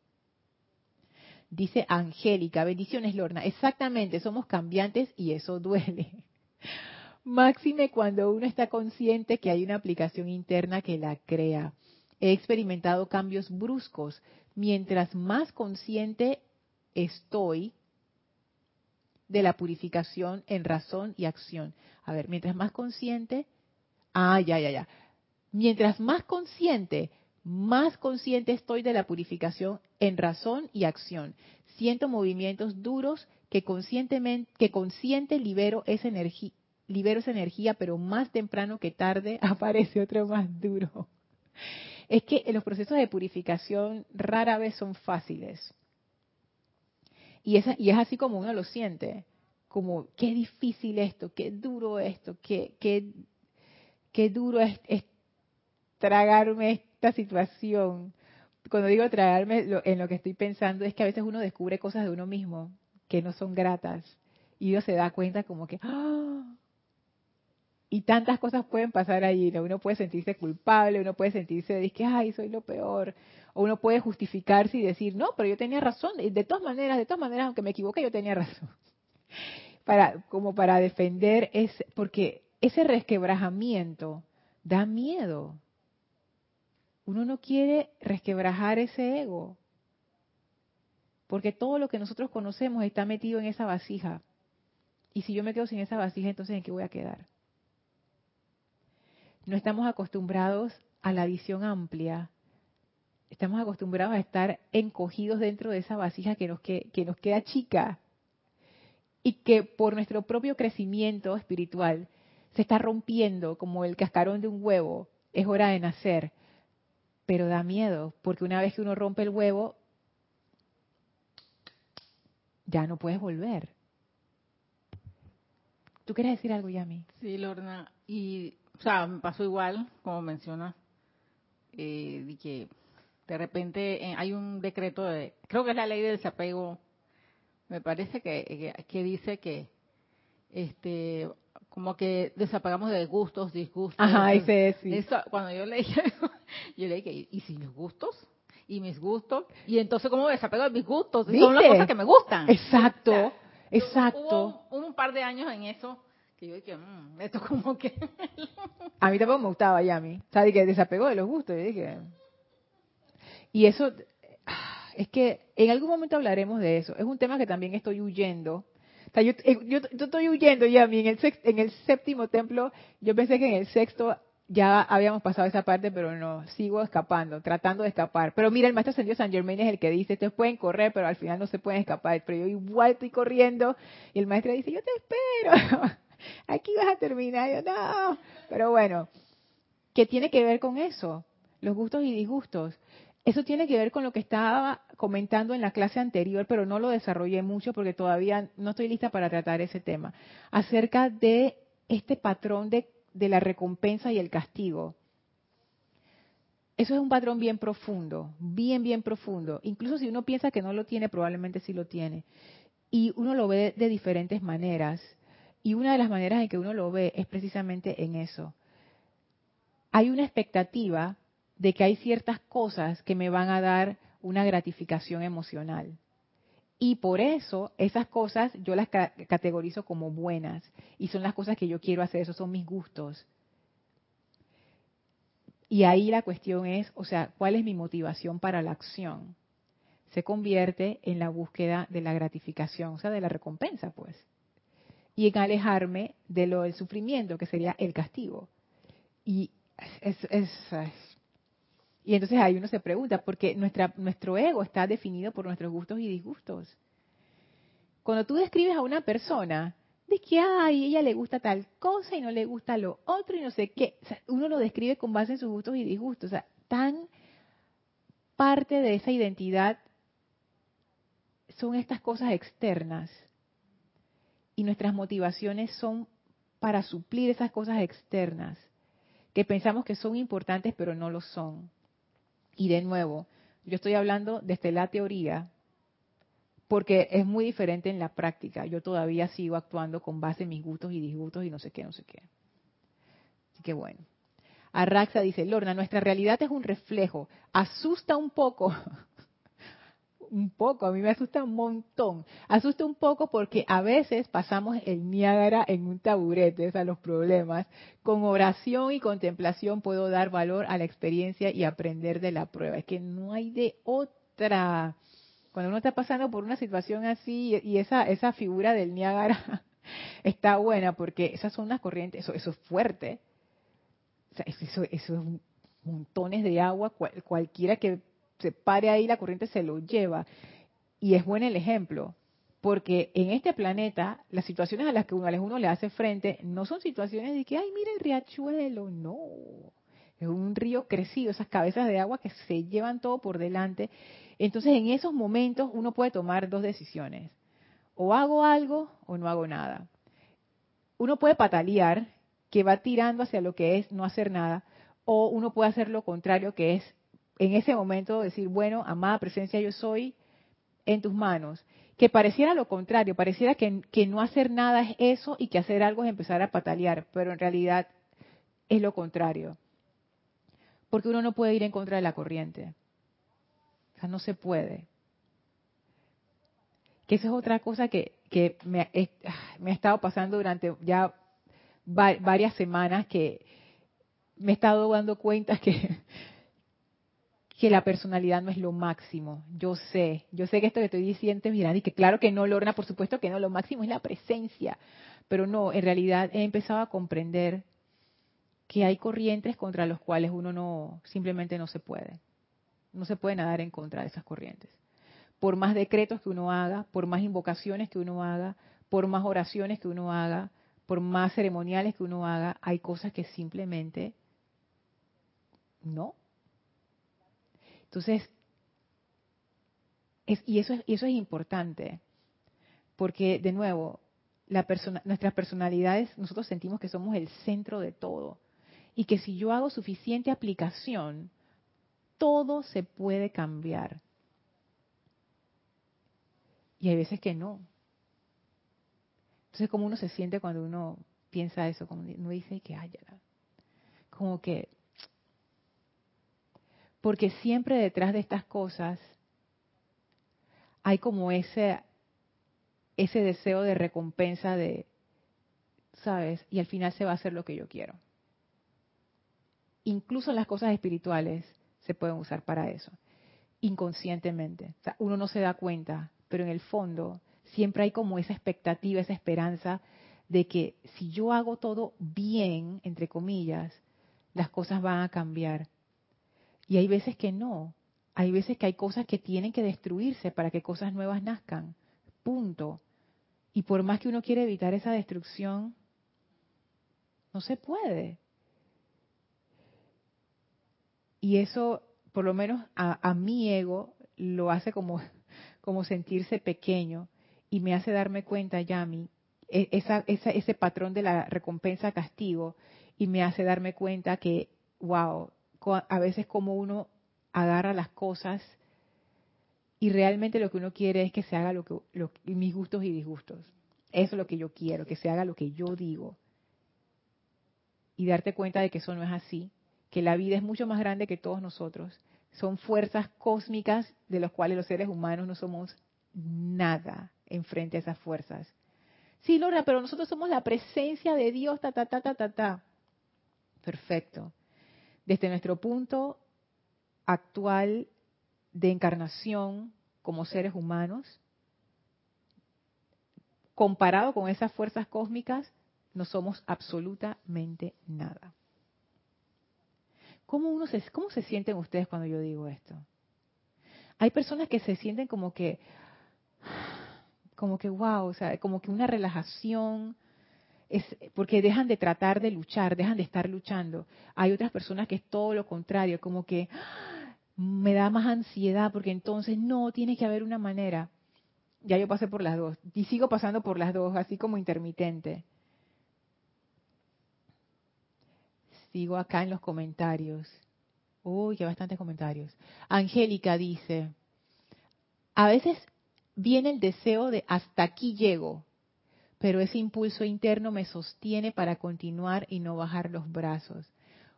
Dice Angélica, bendiciones Lorna. Exactamente, somos cambiantes y eso duele. Máxime cuando uno está consciente que hay una aplicación interna que la crea. He experimentado cambios bruscos. Mientras más consciente estoy de la purificación en razón y acción. A ver, mientras más consciente, ah, ya, ya, ya. Mientras más consciente, más consciente estoy de la purificación en razón y acción. Siento movimientos duros que conscientemente, que consciente libero esa energía, libero esa energía, pero más temprano que tarde aparece otro más duro. Es que los procesos de purificación rara vez son fáciles. Y es, y es así como uno lo siente, como qué difícil esto, qué duro esto, qué, qué, qué duro es, tragarme esta situación. Cuando digo tragarme, en lo que estoy pensando es que a veces uno descubre cosas de uno mismo que no son gratas y uno se da cuenta como que, ¡ah! Y tantas cosas pueden pasar allí. Uno puede sentirse culpable, uno puede sentirse de que, ay, soy lo peor. O uno puede justificarse y decir, no, pero yo tenía razón. De todas maneras, de todas maneras, aunque me equivoque, yo tenía razón. Para, como para defender, es, porque ese resquebrajamiento da miedo. Uno no quiere resquebrajar ese ego. Porque todo lo que nosotros conocemos está metido en esa vasija. Y si yo me quedo sin esa vasija, entonces ¿en qué voy a quedar? No estamos acostumbrados a la visión amplia. Estamos acostumbrados a estar encogidos dentro de esa vasija que nos, que, nos queda chica y que por nuestro propio crecimiento espiritual se está rompiendo como el cascarón de un huevo. Es hora de nacer, pero da miedo, porque una vez que uno rompe el huevo, ya no puedes volver. ¿Tú quieres decir algo, Yami? Sí, Lorna. Y o sea, me pasó igual, como menciona, eh, de que de repente eh, hay un decreto de, creo que es la ley del desapego, me parece que, que, dice que este como que desapagamos de gustos, disgustos. Ajá, ese sí. Eso, cuando yo leí, yo leí que, ¿y si mis gustos? Y mis gustos. Y entonces, ¿cómo desapego de mis gustos? Son las cosas que me gustan. Exacto, exacto. Hubo un par de años en eso que yo dije, mmm, esto como que... a mí tampoco me gustaba ya a mí. O sea, que desapegó de los gustos. Yo dije... Y eso, es que en algún momento hablaremos de eso. Es un tema que también estoy huyendo. O sea, yo, eh, yo, estoy huyendo ya. En el, en el séptimo templo, yo pensé que en el sexto ya habíamos pasado esa parte, pero no, sigo escapando, tratando de escapar. Pero mira, el maestro ascendido San Germain es el que dice, ustedes pueden correr, pero al final no se pueden escapar. Pero yo igual estoy corriendo y el maestro dice, yo te espero. aquí vas a terminar. Yo, no. Pero bueno, ¿qué tiene que ver con eso? Los gustos y disgustos. Eso tiene que ver con lo que estaba comentando en la clase anterior, pero no lo desarrollé mucho porque todavía no estoy lista para tratar ese tema. Acerca de este patrón de, de la recompensa y el castigo. Eso es un patrón bien profundo, bien, bien profundo. Incluso si uno piensa que no lo tiene, probablemente sí lo tiene. Y uno lo ve de diferentes maneras. Y una de las maneras en que uno lo ve es precisamente en eso. Hay una expectativa de que hay ciertas cosas que me van a dar una gratificación emocional. Y por eso esas cosas yo las categorizo como buenas. Y son las cosas que yo quiero hacer, esos son mis gustos. Y ahí la cuestión es, o sea, ¿cuál es mi motivación para la acción? Se convierte en la búsqueda de la gratificación, o sea, de la recompensa, pues y en alejarme de lo del sufrimiento, que sería el castigo. Y es, entonces ahí uno se pregunta, porque nuestra, nuestro ego está definido por nuestros gustos y disgustos. Cuando tú describes a una persona, de que ay, ella le gusta tal cosa y no le gusta lo otro y no sé qué, uno lo describe con base en sus gustos y disgustos. Tan parte de esa identidad son estas cosas externas y nuestras motivaciones son para suplir esas cosas externas que pensamos que son importantes pero no lo son. Y de nuevo, yo estoy hablando desde la teoría porque es muy diferente en la práctica. Yo todavía sigo actuando con base en mis gustos y disgustos y no sé qué, no sé qué. Así que bueno. Arraxa dice, Lorna, nuestra realidad es un reflejo. Asusta un poco un poco, a mí me asusta un montón. Asusta un poco porque a veces pasamos el Niágara en un taburete, o sea, los problemas. Con oración y contemplación puedo dar valor a la experiencia y aprender de la prueba. Es que no hay de otra. Cuando uno está pasando por una situación así y esa, esa figura del Niágara está buena porque esas son las corrientes, eso, eso es fuerte. O sea, eso, eso es montones de agua, cualquiera que se pare ahí, la corriente se lo lleva. Y es buen el ejemplo, porque en este planeta las situaciones a las que uno, a uno le hace frente no son situaciones de que, ay, mira el riachuelo, no. Es un río crecido, esas cabezas de agua que se llevan todo por delante. Entonces, en esos momentos uno puede tomar dos decisiones. O hago algo o no hago nada. Uno puede patalear, que va tirando hacia lo que es no hacer nada, o uno puede hacer lo contrario, que es en ese momento decir, bueno, amada presencia, yo soy en tus manos. Que pareciera lo contrario, pareciera que, no hacer nada es eso y que hacer algo es empezar a patalear, pero en realidad es lo contrario. Porque uno no puede ir en contra de la corriente. O sea, no se puede. Que esa es otra cosa que, me, me ha estado pasando durante ya varias semanas que me he estado dando cuenta que que la personalidad no es lo máximo. Yo sé, yo sé que esto que estoy diciendo es mirando y que claro que no, Lorna, por supuesto que no, lo máximo es la presencia. Pero no, en realidad he empezado a comprender que hay corrientes contra las cuales uno no, simplemente no se puede. No se puede nadar en contra de esas corrientes. Por más decretos que uno haga, por más invocaciones que uno haga, por más oraciones que uno haga, por más ceremoniales que uno haga, hay cosas que simplemente no, entonces, y, eso es, eso es importante, porque de nuevo, la persona, nuestras personalidades, nosotros sentimos que somos el centro de todo. Y que si yo hago suficiente aplicación, todo se puede cambiar. Y hay veces que no. Entonces, como uno se siente cuando uno piensa eso? Como uno dice que haya. Como que. Porque siempre detrás de estas cosas hay como ese, ese deseo de recompensa de, ¿sabes? Y al final se va a hacer lo que yo quiero. Incluso las cosas espirituales se pueden usar para eso, inconscientemente. Uno no se da cuenta, pero en el fondo siempre hay como esa expectativa, esa esperanza de que si yo hago todo bien, entre comillas, las cosas van a cambiar. Y hay veces que no. Hay veces que hay cosas que tienen que destruirse para que cosas nuevas nazcan. Punto. Y por más que uno quiere evitar esa destrucción, no se puede. Y eso, por lo menos a, mi ego, lo hace como, como sentirse pequeño y me hace darme cuenta, Yami, e, esa, esa, ese patrón de la recompensa-castigo y me hace darme cuenta que, wow, a veces como uno agarra las cosas y realmente lo que uno quiere es que se haga lo que mis gustos y disgustos. Eso es lo que yo quiero, que se haga lo que yo digo. Y darte cuenta de que eso no es así, que la vida es mucho más grande que todos nosotros. Son fuerzas cósmicas de las cuales los seres humanos no somos nada en frente a esas fuerzas. Sí, Lorna, pero nosotros somos la presencia de Dios, ta, ta, ta, ta, ta, ta. Perfecto. Desde nuestro punto actual de encarnación como seres humanos, comparado con esas fuerzas cósmicas, no somos absolutamente nada. ¿Cómo, uno se, ¿Cómo se sienten ustedes cuando yo digo esto? Hay personas que se sienten como que, como que wow, o sea, como que una relajación, es porque dejan de tratar de luchar, dejan de estar luchando. Hay otras personas que es todo lo contrario, como que me da más ansiedad porque entonces no, tiene que haber una manera. Ya yo pasé por las dos y sigo pasando por las dos, así como intermitente. Sigo acá en los comentarios. Uy, que bastantes comentarios. Angélica dice, a veces viene el deseo de hasta aquí llego, pero ese impulso interno me sostiene para continuar y no bajar los brazos.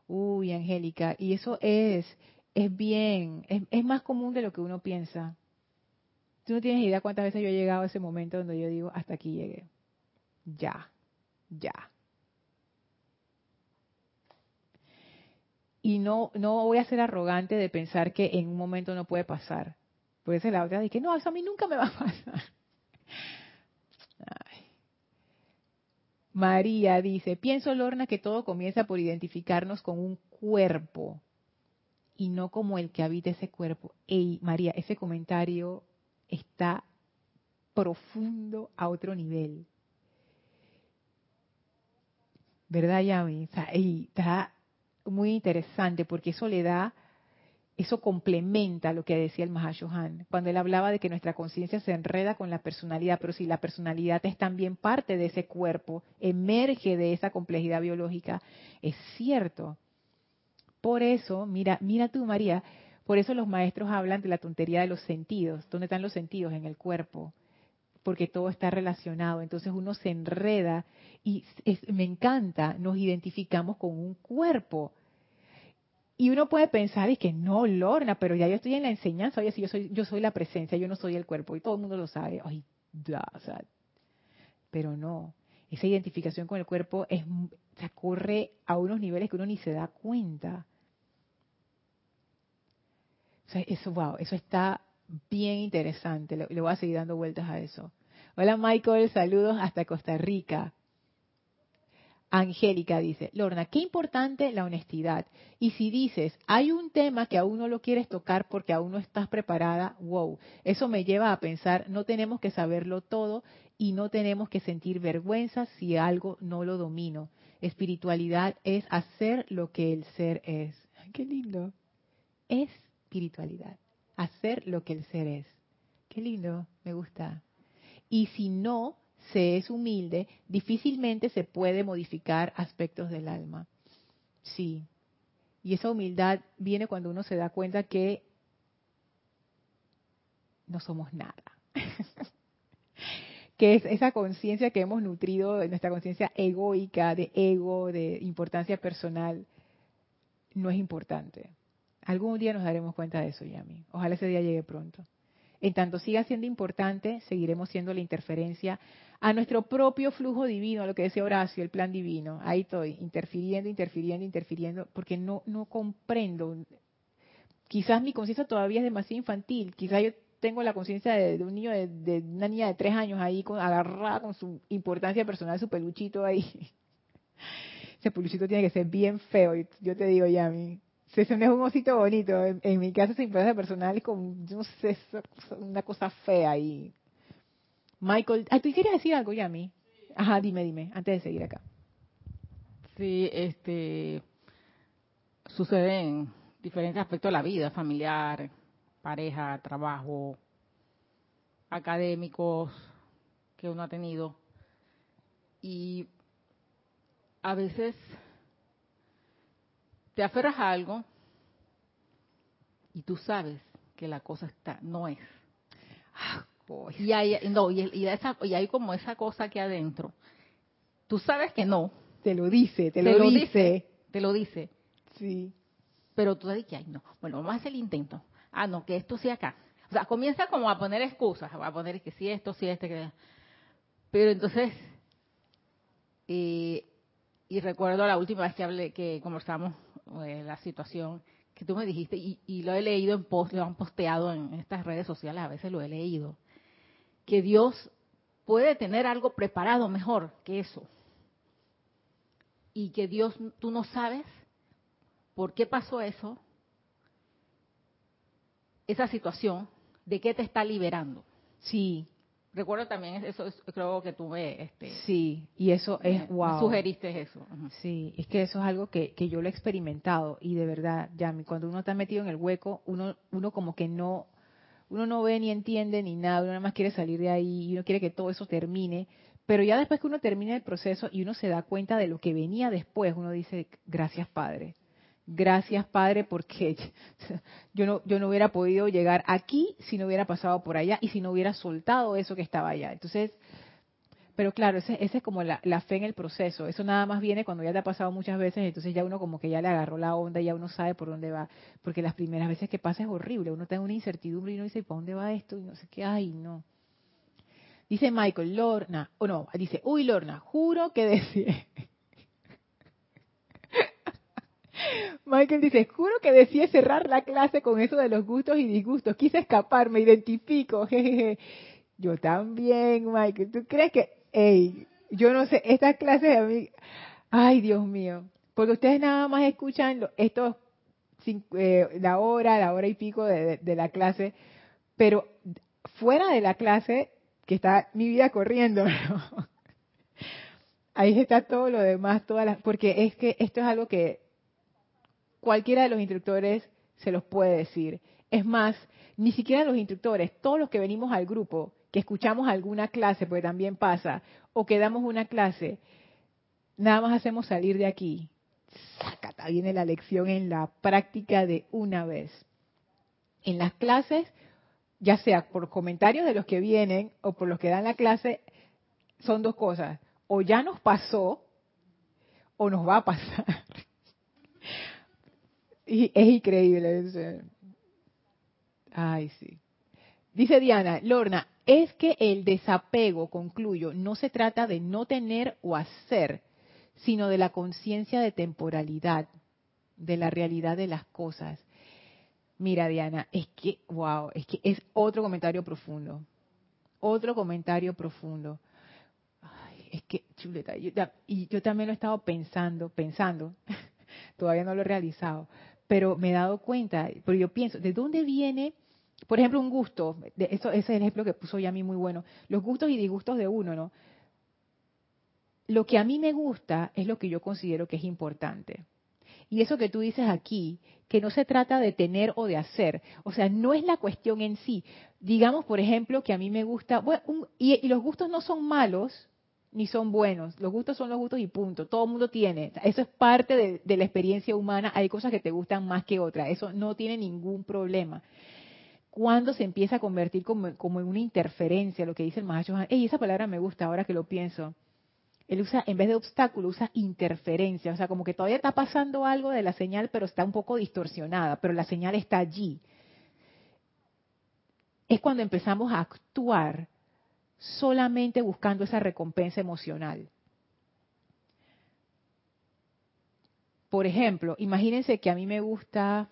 Uy, Angélica, y eso es, es bien, es, más común de lo que uno piensa. Tú no tienes idea cuántas veces yo he llegado a ese momento donde yo digo, hasta aquí llegué. Ya, ya. Y no, no voy a ser arrogante de pensar que en un momento no puede pasar. Puede ser la otra de que no, eso a mí nunca me va a pasar. María dice, pienso, Lorna, que todo comienza por identificarnos con un cuerpo y no como el que habita ese cuerpo. Ey, María, ese comentario está profundo a otro nivel. ¿Verdad, Yami? O está muy interesante porque eso le da eso complementa lo que decía el Mahashohan, cuando él hablaba de que nuestra conciencia se enreda con la personalidad, pero si la personalidad es también parte de ese cuerpo, emerge de esa complejidad biológica, es cierto. Por eso, mira, mira tú María, por eso los maestros hablan de la tontería de los sentidos. ¿Dónde están los sentidos? En el cuerpo. Porque todo está relacionado. Entonces uno se enreda y me encanta, nos identificamos con un cuerpo y uno puede pensar, es que no, Lorna, pero ya yo estoy en la enseñanza, oye, si yo soy, yo soy la presencia, yo no soy el cuerpo, y todo el mundo lo sabe. Ay, da, o sea, pero no, esa identificación con el cuerpo es, se corre a unos niveles que uno ni se da cuenta. Eso, wow, eso está bien interesante. Le, le voy a seguir dando vueltas a eso. Hola Michael, saludos hasta Costa Rica. Angélica dice, Lorna, qué importante la honestidad. Y si dices, hay un tema que aún no lo quieres tocar porque aún no estás preparada, wow, eso me lleva a pensar, no tenemos que saberlo todo y no tenemos que sentir vergüenza si algo no lo domino. Espiritualidad es hacer lo que el ser es. qué lindo. Espiritualidad, hacer lo que el ser es. Qué lindo, me gusta. Y si no, se es humilde, difícilmente se puede modificar aspectos del alma. Sí, Y esa humildad viene cuando uno se da cuenta que no somos nada. que es esa conciencia que hemos nutrido, nuestra conciencia egoica, de ego, de importancia personal, no es importante. Algún día nos daremos cuenta de eso, Yami. Ojalá ese día llegue pronto. En tanto siga siendo importante, seguiremos siendo la interferencia a nuestro propio flujo divino, a lo que decía Horacio, el plan divino. Ahí estoy, interfiriendo, interfiriendo, interfiriendo, porque no, no comprendo. Quizás mi conciencia todavía es demasiado infantil, quizás yo tengo la conciencia de, un niño, de, una niña de tres años ahí con, agarrada con su importancia personal, su peluchito ahí. Ese peluchito tiene que ser bien feo, yo te digo ya, mi. Se es un osito bonito. En, mi caso, importancia personal es como, no sé, una cosa fea ahí. Michael, ah, ¿tú querías decir algo, Yami? Ajá, dime, dime, antes de seguir acá. Sí, este, sucede en diferentes aspectos de la vida, familiar, pareja, trabajo, académicos que uno ha tenido. Y a veces te aferras a algo y tú sabes que la cosa está, no es. Ah, y hay, no, y, hay como esa cosa aquí adentro. Tú sabes que no. Te lo dice, te, lo, dice. Te lo dice. Sí. Pero tú dices que, ay, no. Bueno, vamos a hacer el intento. Ah, no, que esto sí acá. O sea, comienza como a poner excusas, a poner que sí esto, sí este, que... Pero entonces, eh, y recuerdo la última vez que hablé, que conversamos eh, la situación que tú me dijiste, y, lo he leído en post, lo han posteado en estas redes sociales, a veces lo he leído, que Dios puede tener algo preparado mejor que eso. Y que Dios, tú no sabes por qué pasó eso, esa situación, de qué te está liberando. Sí. Recuerdo también eso, creo que tú me... Este, sí, y eso es, wow. sugeriste eso. Sí, es que eso es algo que, que yo lo he experimentado y de verdad, ya cuando uno está metido en el hueco, uno, uno como que no uno no ve ni entiende ni nada, uno nada más quiere salir de ahí y uno quiere que todo eso termine, pero ya después que uno termina el proceso y uno se da cuenta de lo que venía después, uno dice, gracias Padre, gracias Padre porque yo no, yo no hubiera podido llegar aquí si no hubiera pasado por allá y si no hubiera soltado eso que estaba allá. Entonces, pero claro, ese es como la, fe en el proceso. Eso nada más viene cuando ya te ha pasado muchas veces, entonces ya uno como que ya le agarró la onda ya uno sabe por dónde va. Porque las primeras veces que pasa es horrible. Uno está en una incertidumbre y uno dice, ¿para dónde va esto? Y no sé qué, ay, no. Dice Michael, Lorna, o no, dice, uy, Lorna, juro que decía. Michael dice, juro que decía cerrar la clase con eso de los gustos y disgustos. Quise escapar, me identifico. Yo también, Michael. ¿Tú crees que yo no sé, estas clases a mí, ay Dios mío, porque ustedes nada más escuchan estos, eh, la hora, la hora y pico de, la clase, pero fuera de la clase, que está mi vida corriendo, ahí está todo lo demás, todas las, porque es que esto es algo que cualquiera de los instructores se los puede decir. Es más, ni siquiera los instructores, todos los que venimos al grupo, que escuchamos alguna clase, porque también pasa, o que damos una clase, nada más hacemos salir de aquí. Sácata, viene la lección en la práctica de una vez. En las clases, ya sea por comentarios de los que vienen o por los que dan la clase, son dos cosas. O ya nos pasó o nos va a pasar. Es increíble. Ay, sí. Dice Diana, Lorna, es que el desapego, concluyo, no se trata de no tener o hacer, sino de la conciencia de temporalidad, de la realidad de las cosas. Mira, Diana, es que, wow, es que es otro comentario profundo. Otro comentario profundo. Es que, chuleta, y yo también lo he estado pensando, pensando, todavía no lo he realizado, pero me he dado cuenta, pero yo pienso, ¿de dónde viene por ejemplo, un gusto, eso, ese es el ejemplo que puso ya a mí muy bueno, los gustos y disgustos de uno, ¿no? Lo que a mí me gusta es lo que yo considero que es importante. Y eso que tú dices aquí, que no se trata de tener o de hacer, o sea, no es la cuestión en sí. Digamos, por ejemplo, que a mí me gusta, bueno, y, y los gustos no son malos, ni son buenos. Los gustos son los gustos y punto. Todo el mundo tiene. Eso es parte de, la experiencia humana. Hay cosas que te gustan más que otras. Eso no tiene ningún problema. Cuando se empieza a convertir como, en una interferencia, lo que dice el Mahacho Ey, esa palabra me gusta ahora que lo pienso. Él usa, en vez de obstáculo, usa interferencia. O sea, como que todavía está pasando algo de la señal, pero está un poco distorsionada, pero la señal está allí. Es cuando empezamos a actuar solamente buscando esa recompensa emocional. Por ejemplo, imagínense que a mí me gusta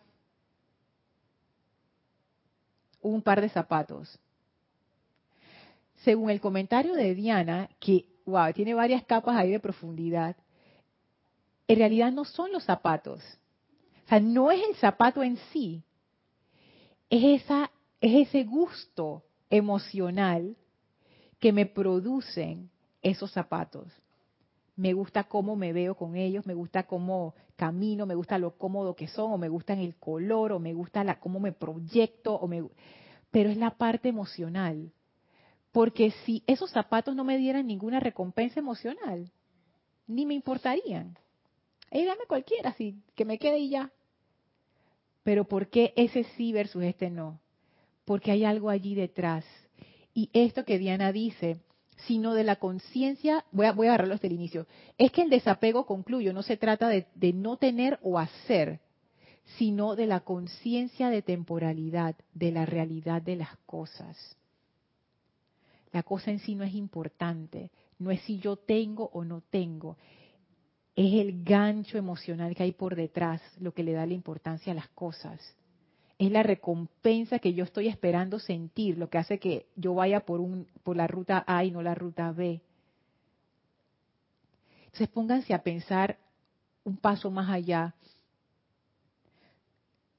un par de zapatos. Según el comentario de Diana, que wow, tiene varias capas ahí de profundidad, en realidad no son los zapatos. O sea, no es el zapato en sí. Es esa es ese gusto emocional que me producen esos zapatos. Me gusta cómo me veo con ellos, me gusta cómo camino, me gusta lo cómodo que son, o me gusta el color, o me gusta la, cómo me proyecto, o me, pero es la parte emocional. Porque si esos zapatos no me dieran ninguna recompensa emocional, ni me importarían. Dame cualquiera, así, que me quede y ya. Pero ¿por qué ese sí versus este no? Porque hay algo allí detrás y esto que Diana dice, sino de la conciencia, voy a, voy a agarrarlo el inicio, es que el desapego, concluyo, no se trata de no tener o hacer, sino de la conciencia de temporalidad, de la realidad de las cosas. La cosa en sí no es importante, no es si yo tengo o no tengo, es el gancho emocional que hay por detrás lo que le da la importancia a las cosas es la recompensa que yo estoy esperando sentir, lo que hace que yo vaya por, la ruta A y no la ruta B. Entonces pónganse a pensar un paso más allá.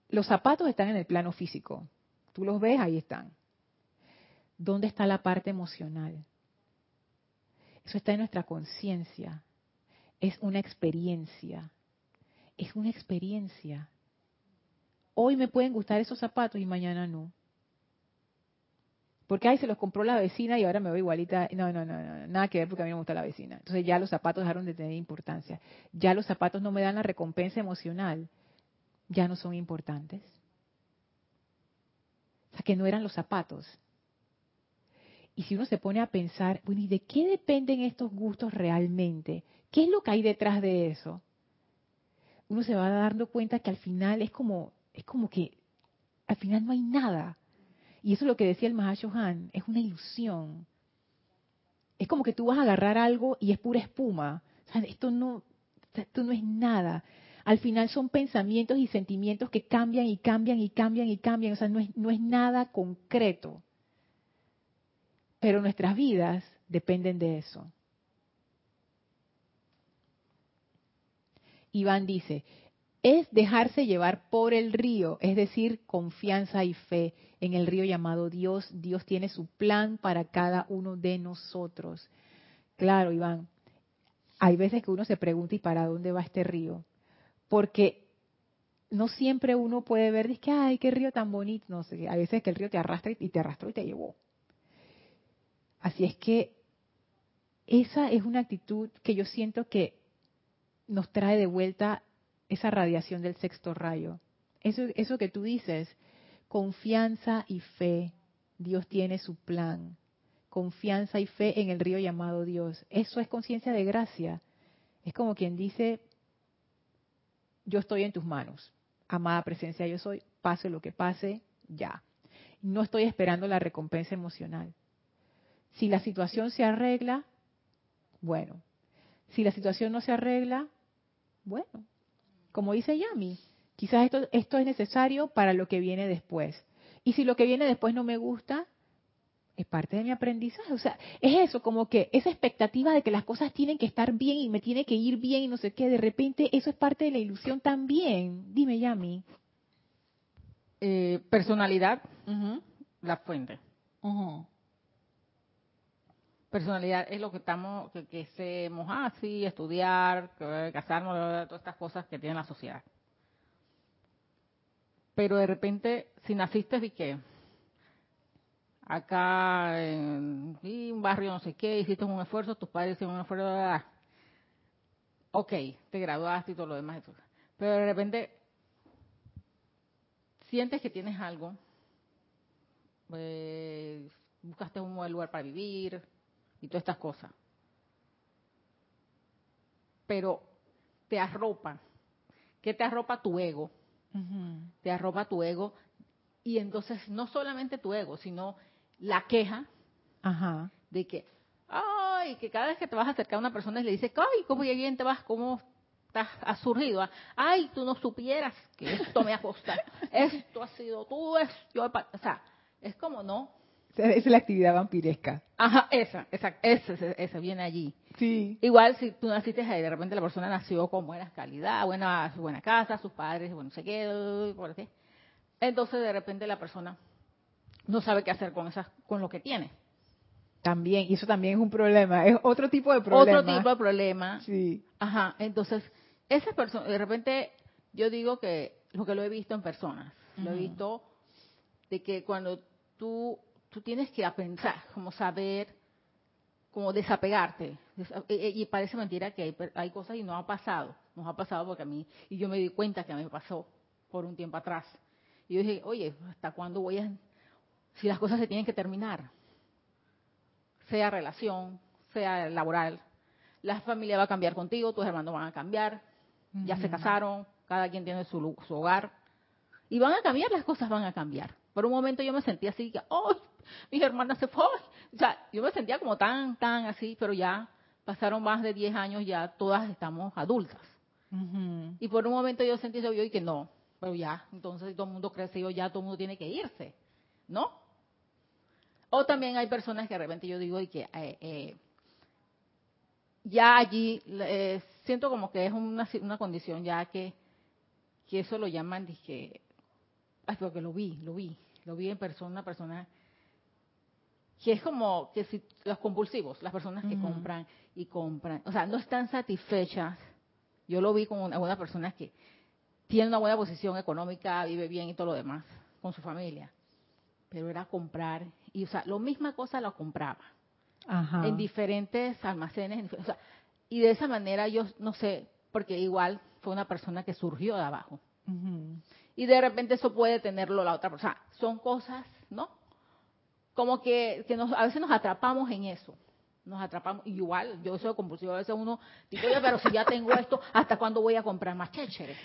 Los zapatos están en el plano físico. Tú los ves, ahí están. ¿Dónde está la parte emocional? Eso está en nuestra conciencia. Es una experiencia. Es una experiencia hoy me pueden gustar esos zapatos y mañana no. Porque ahí se los compró la vecina y ahora me veo igualita. No, no, no, no, nada que ver porque a mí me gusta la vecina. Entonces ya los zapatos dejaron de tener importancia. Ya los zapatos no me dan la recompensa emocional. Ya no son importantes. O sea, que no eran los zapatos. Y si uno se pone a pensar, bueno, ¿y de qué dependen estos gustos realmente? ¿Qué es lo que hay detrás de eso? Uno se va dando cuenta que al final es como es como que al final no hay nada. Y eso es lo que decía el Mahashohan, es una ilusión. Es como que tú vas a agarrar algo y es pura espuma. esto no, esto no es nada. Al final son pensamientos y sentimientos que cambian y cambian y cambian y cambian. O sea, no es, no es nada concreto. Pero nuestras vidas dependen de eso. Iván dice, es dejarse llevar por el río, es decir, confianza y fe en el río llamado Dios. Dios tiene su plan para cada uno de nosotros. Claro, Iván, hay veces que uno se pregunta, ¿y para dónde va este río? Porque no siempre uno puede ver, que, ay, qué río tan bonito, no sé, hay veces que el río te arrastra y te arrastró y te llevó. Así es que esa es una actitud que yo siento que nos trae de vuelta esa radiación del sexto rayo. Eso, eso que tú dices, confianza y fe. Dios tiene su plan. Confianza y fe en el río llamado Dios. Eso es conciencia de gracia. Es como quien dice, yo estoy en tus manos. Amada presencia, yo soy, pase lo que pase, ya. No estoy esperando la recompensa emocional. Si la situación se arregla, bueno. Si la situación no se arregla, bueno, como dice Yami, quizás esto, esto es necesario para lo que viene después. Y si lo que viene después no me gusta, es parte de mi aprendizaje. O sea, es eso, como que esa expectativa de que las cosas tienen que estar bien y me tiene que ir bien y no sé qué, de repente eso es parte de la ilusión también. Dime, Yami. Eh, personalidad, la fuente. Personalidad es lo que estamos, que, que hacemos así, estudiar, casarnos, todas estas cosas que tiene la sociedad. Pero de repente, si naciste de qué? acá en un barrio no sé qué, hiciste un esfuerzo, tus padres hicieron un esfuerzo, ah, ok, te graduaste y todo lo demás. Pero de repente sientes que tienes algo, pues, buscaste un buen lugar para vivir y todas estas cosas. Pero te arropa. ¿Qué te arropa tu ego? Te arropa tu ego. Y entonces no solamente tu ego, sino la queja de que, ay, que cada vez que te vas a acercar a una persona y le dices, ay, ¿cómo bien te vas? ¿Cómo estás, has surgido? Ay, tú no supieras que esto me ha costado. esto ha sido tú, es, yo, o sea, es como no. Esa es la actividad vampiresca. Ajá, esa, esa, esa, esa viene allí. Sí. Igual si tú naciste ahí, de repente la persona nació con buena calidad, buena, buena casa, sus padres, bueno, no sé qué, por así. Entonces de repente la persona no sabe qué hacer con esas, con lo que tiene. También, y eso también es un problema, es otro tipo de problema. Otro tipo de problema. Sí. Ajá, entonces, esa persona, de repente, yo digo que, lo que lo he visto en personas, lo he visto de que cuando tú, tú tienes que pensar, como saber, como desapegarte, y parece mentira que hay, hay cosas y no ha pasado, nos ha pasado porque a mí, y yo me di cuenta que a mí me pasó por un tiempo atrás. Y yo dije, oye, ¿hasta cuándo voy a si las cosas se tienen que terminar, sea relación, sea laboral, la familia va a cambiar contigo, tus hermanos van a cambiar, ya se casaron, cada quien tiene su, hogar, y van a cambiar, las cosas van a cambiar. Por un momento yo me sentía así, que, oh, mis hermanas se fue. O sea, yo me sentía como tan, tan así, pero ya pasaron más de 10 años, ya todas estamos adultas. Y por un momento yo sentí yo y que no, pero ya, entonces todo el mundo crece, yo ya todo el mundo tiene que irse, ¿no? O también hay personas que de repente yo digo y que eh, eh, ya allí eh, siento como que es una, una condición ya que, que eso lo llaman, dije, ay, porque lo vi, lo vi, lo vi en persona, una persona que es como que si los compulsivos, las personas que compran y compran, o sea, no están satisfechas. Yo lo vi con algunas personas que tiene una buena posición económica, vive bien y todo lo demás con su familia, pero era comprar y o sea, lo misma cosa lo compraba en diferentes almacenes, o sea, y de esa manera yo no sé, porque igual fue una persona que surgió de abajo. Y de repente eso puede tenerlo la otra persona. Son cosas, ¿no? Como que, que nos, a veces nos atrapamos en eso. Nos atrapamos. Igual, yo soy compulsivo. A veces uno dice, oye, pero si ya tengo esto, ¿hasta cuándo voy a comprar más chéchere?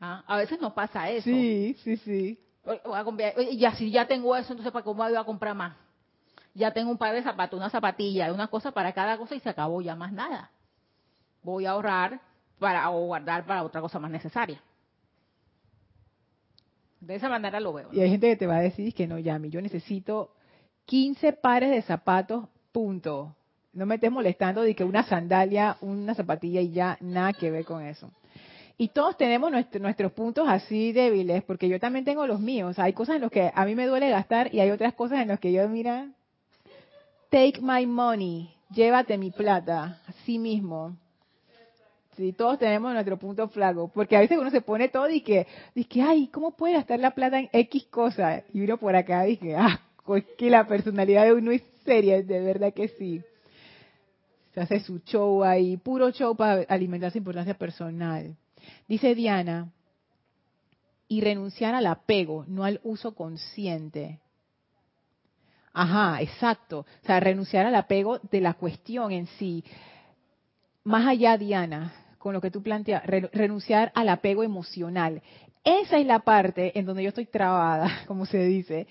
¿Ah? A veces nos pasa eso. Sí, sí, sí. Ya, si ya tengo eso, entonces ¿para cómo voy a comprar más? Ya tengo un par de zapatos, una zapatilla, una cosa para cada cosa y se acabó ya más nada. Voy a ahorrar para o guardar para otra cosa más necesaria. De esa manera lo veo. Y hay gente que te va a decir que no, Yami, yo necesito 15 pares de zapatos, punto. No me estés molestando de que una sandalia, una zapatilla y ya nada que ver con eso. Y todos tenemos nuestros puntos así débiles, porque yo también tengo los míos. Hay cosas en las que a mí me duele gastar y hay otras cosas en las que yo, mira, take my money, llévate mi plata, así mismo. Sí, todos tenemos nuestro punto flaco, porque a veces uno se pone todo y que, dice, ay, ¿cómo puede gastar la plata en X cosa? Y uno por acá dice, ah, es que la personalidad de uno es seria, de verdad que sí. Se hace su show ahí, puro show para alimentar su importancia personal. Dice Diana, y renunciar al apego, no al uso consciente. Ajá, exacto. O sea, renunciar al apego de la cuestión en sí. Más allá, Diana, con lo que tú planteas, renunciar al apego emocional. Esa es la parte en donde yo estoy trabada, como se dice.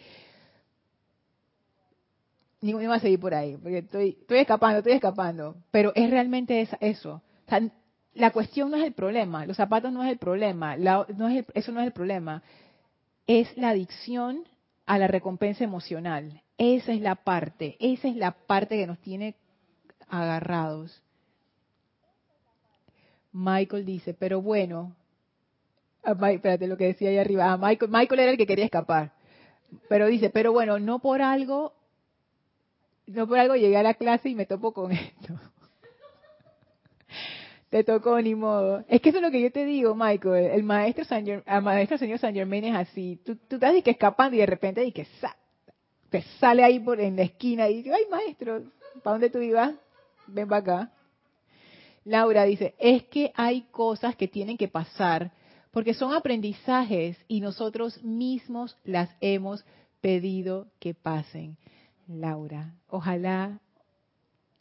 Ni me va a seguir por ahí, porque estoy, escapando, estoy escapando. Pero es realmente eso. O sea, la cuestión no es el problema, los zapatos no es el problema, eso no es el problema, es la adicción a la recompensa emocional. Esa es la parte, esa es la parte que nos tiene agarrados. Michael dice, pero bueno, ah, espérate lo que decía ahí arriba, ah, Michael, Michael era el que quería escapar, pero dice, pero bueno, no por algo, no por algo llegué a la clase y me topo con esto. Te tocó ni modo. Es que eso es lo que yo te digo, Michael. El maestro, San el maestro señor San Germain es así. Tú, tú estás que escapando y de repente y que te sale ahí por en la esquina y dice, ay maestro, ¿para dónde tú ibas? Ven para acá. Laura dice, es que hay cosas que tienen que pasar porque son aprendizajes y nosotros mismos las hemos pedido que pasen. Laura, ojalá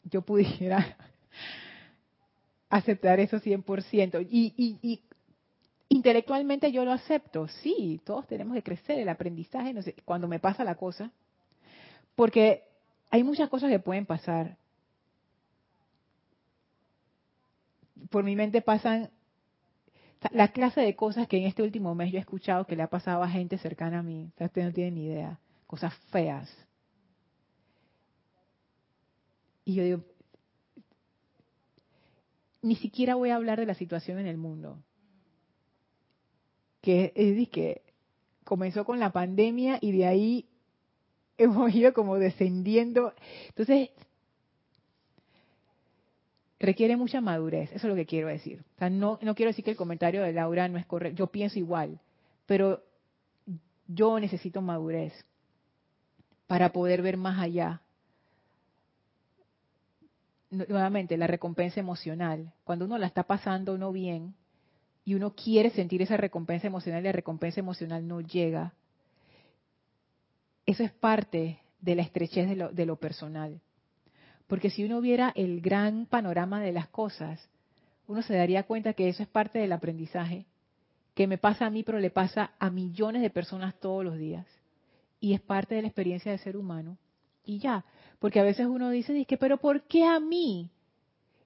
yo pudiera aceptar eso 100%. Y, y, y intelectualmente yo lo acepto, sí, todos tenemos que crecer, el aprendizaje, no sé, cuando me pasa la cosa, porque hay muchas cosas que pueden pasar. Por mi mente pasan la clase de cosas que en este último mes yo he escuchado que le ha pasado a gente cercana a mí. O usted no tiene ni idea. Cosas feas. Y yo digo, ni siquiera voy a hablar de la situación en el mundo. Que es que comenzó con la pandemia y de ahí hemos ido como descendiendo. Entonces, requiere mucha madurez, eso es lo que quiero decir. O sea, no, no quiero decir que el comentario de Laura no es correcto, yo pienso igual, pero yo necesito madurez para poder ver más allá. Nuevamente, la recompensa emocional. Cuando uno la está pasando no bien y uno quiere sentir esa recompensa emocional y la recompensa emocional no llega, eso es parte de la estrechez de lo, de lo personal. Porque si uno viera el gran panorama de las cosas, uno se daría cuenta que eso es parte del aprendizaje, que me pasa a mí, pero le pasa a millones de personas todos los días. Y es parte de la experiencia del ser humano. Y ya, porque a veces uno dice, que, pero ¿por qué a mí?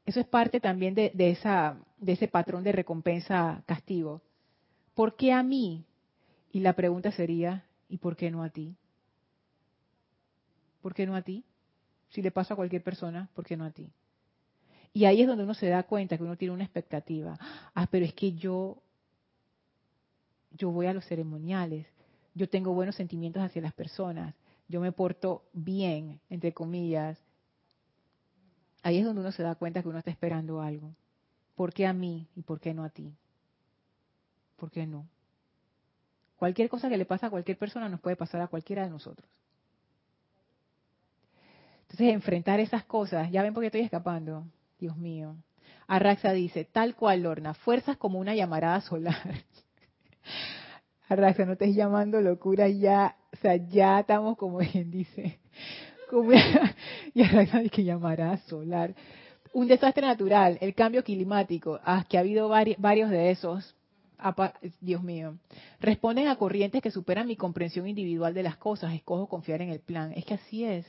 Eso es parte también de, de, esa, de ese patrón de recompensa-castigo. ¿Por qué a mí? Y la pregunta sería, ¿y por qué no a ti? ¿Por qué no a ti? Si le pasa a cualquier persona, ¿por qué no a ti? Y ahí es donde uno se da cuenta que uno tiene una expectativa. Ah, pero es que yo, yo voy a los ceremoniales, yo tengo buenos sentimientos hacia las personas, yo me porto bien, entre comillas. Ahí es donde uno se da cuenta que uno está esperando algo. ¿Por qué a mí y por qué no a ti? ¿Por qué no? Cualquier cosa que le pasa a cualquier persona nos puede pasar a cualquiera de nosotros. Entonces, enfrentar esas cosas, ya ven por qué estoy escapando, Dios mío. Arraxa dice, tal cual, Lorna, fuerzas como una llamarada solar. Arraxa, no estés llamando locura ya, o sea, ya estamos como quien dice, y Arraxa dice que llamarada solar. Un desastre natural, el cambio climático, ah, que ha habido varios de esos, Dios mío, responden a corrientes que superan mi comprensión individual de las cosas, escojo confiar en el plan. Es que así es.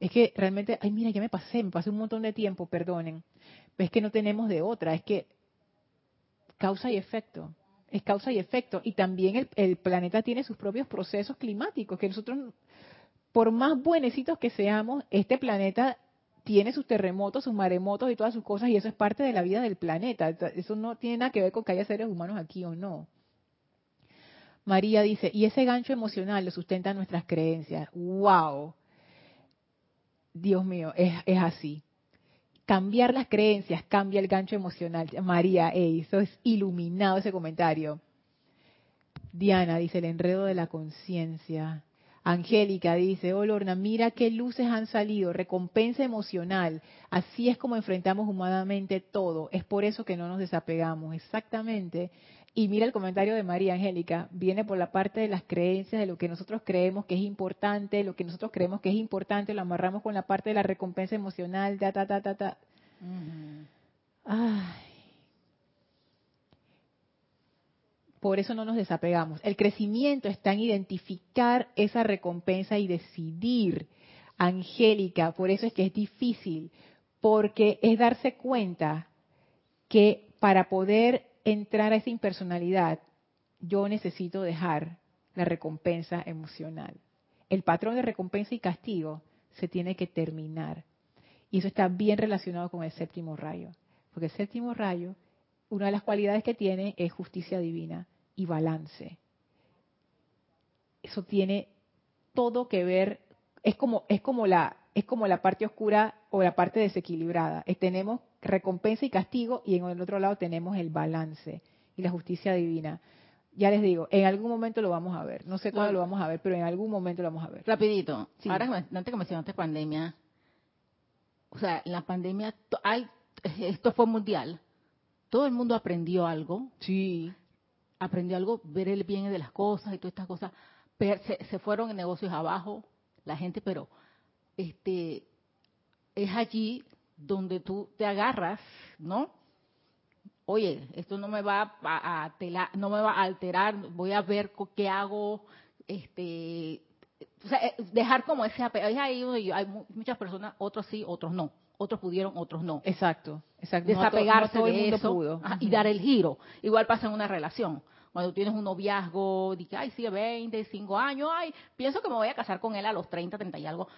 Es que realmente, ay, mira, ya me pasé, me pasé un montón de tiempo, perdonen. Es que no tenemos de otra, es que causa y efecto, es causa y efecto. Y también el, planeta tiene sus propios procesos climáticos, que nosotros, por más buenecitos que seamos, este planeta tiene sus terremotos, sus maremotos y todas sus cosas, y eso es parte de la vida del planeta. Eso no tiene nada que ver con que haya seres humanos aquí o no. María dice, y ese gancho emocional lo sustenta nuestras creencias. ¡Wow! Dios mío, es, así. Cambiar las creencias cambia el gancho emocional. María, eso es iluminado ese comentario. Diana dice el enredo de la conciencia. Angélica dice, oh Lorna, mira qué luces han salido, recompensa emocional. Así es como enfrentamos humanamente todo. Es por eso que no nos desapegamos. Exactamente. Y mira el comentario de María Angélica, viene por la parte de las creencias, de lo que nosotros creemos que es importante, lo que nosotros creemos que es importante, lo amarramos con la parte de la recompensa emocional, ta, ta, ta, ta, ta. Ay. Por eso no nos desapegamos. El crecimiento está en identificar esa recompensa y decidir. Angélica, por eso es que es difícil, porque es darse cuenta que para poder entrar a esa impersonalidad, yo necesito dejar la recompensa emocional. El patrón de recompensa y castigo se tiene que terminar. Y eso está bien relacionado con el séptimo rayo. Porque el séptimo rayo, una de las cualidades que tiene es justicia divina y balance. Eso tiene todo que ver, es como, es como la, es como la parte oscura o la parte desequilibrada. tenemos recompensa y castigo y en el otro lado tenemos el balance y la justicia divina. Ya les digo, en algún momento lo vamos a ver. No sé cuándo lo vamos a ver, pero en algún momento lo vamos a ver. Rapidito. Ahora antes que mencionaste pandemia, o sea, en la pandemia hay, esto fue mundial. Todo el mundo aprendió algo. Sí. Aprendió algo, ver el bien de las cosas y todas estas cosas. Se, se fueron en negocios abajo la gente, pero este es allí donde tú te agarras, ¿no? Oye, esto no me va a, alterar, no me va a alterar, voy a ver qué hago, este, o sea, eh, dejar como ese apego. Ahí hay muchas personas, otros sí, otros no. Otros pudieron, otros no. Exacto, exacto. Desapegarse de eso y dar el giro. Igual pasa en una relación. Cuando tienes un noviazgo, dices, ay, sí, 20, 5 años, ay, pienso que me voy a casar con él a los 30, 30 y algo.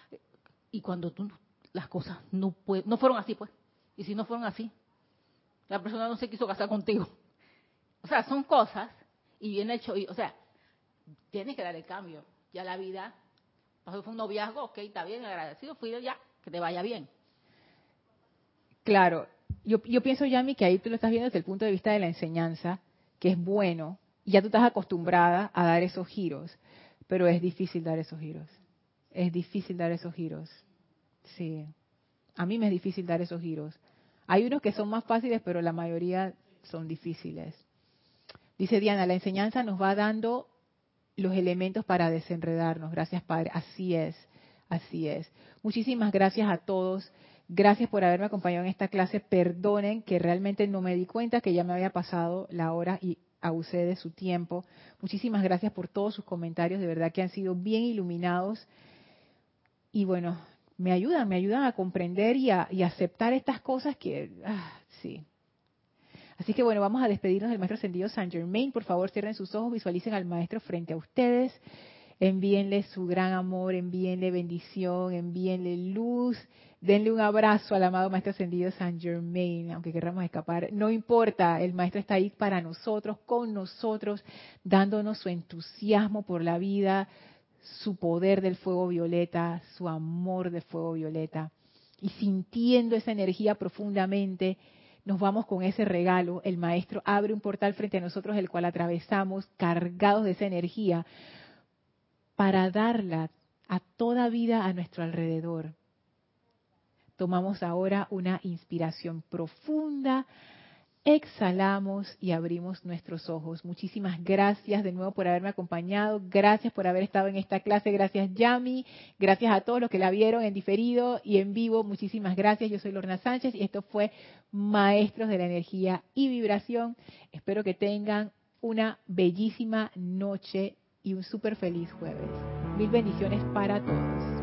Y cuando tú, las cosas no, no fueron así, pues. Y si no fueron así, la persona no se quiso casar contigo. O sea, son cosas y bien hecho. Y, o sea, tienes que dar el cambio. Ya la vida, pasó fue un noviazgo, ok, está bien, agradecido, fui ya, que te vaya bien. Claro, yo, yo pienso, Yami, que ahí tú lo estás viendo desde el punto de vista de la enseñanza, que es bueno, y ya tú estás acostumbrada a dar esos giros, pero es difícil dar esos giros. Es difícil dar esos giros. Sí. A mí me es difícil dar esos giros. Hay unos que son más fáciles, pero la mayoría son difíciles. Dice Diana, la enseñanza nos va dando los elementos para desenredarnos. Gracias, Padre. Así es, así es. Muchísimas gracias a todos. Gracias por haberme acompañado en esta clase. Perdonen que realmente no me di cuenta que ya me había pasado la hora y abusé de su tiempo. Muchísimas gracias por todos sus comentarios, de verdad que han sido bien iluminados. Y bueno, me ayudan, me ayudan a comprender y a, aceptar estas cosas que, ah, sí. Así que bueno, vamos a despedirnos del Maestro Ascendido San Germain. Por favor, cierren sus ojos, visualicen al Maestro frente a ustedes. Envíenle su gran amor, envíenle bendición, envíenle luz, denle un abrazo al amado Maestro Ascendido San Germain, aunque queramos escapar. No importa, el Maestro está ahí para nosotros, con nosotros, dándonos su entusiasmo por la vida, su poder del fuego violeta, su amor de fuego violeta. Y sintiendo esa energía profundamente, nos vamos con ese regalo. El Maestro abre un portal frente a nosotros, el cual atravesamos cargados de esa energía para darla a toda vida a nuestro alrededor. Tomamos ahora una inspiración profunda, exhalamos y abrimos nuestros ojos. Muchísimas gracias de nuevo por haberme acompañado, gracias por haber estado en esta clase, gracias Yami, gracias a todos los que la vieron en diferido y en vivo, muchísimas gracias. Yo soy Lorna Sánchez y esto fue Maestros de la Energía y Vibración. Espero que tengan una bellísima noche y un súper feliz jueves. Mil bendiciones para todos.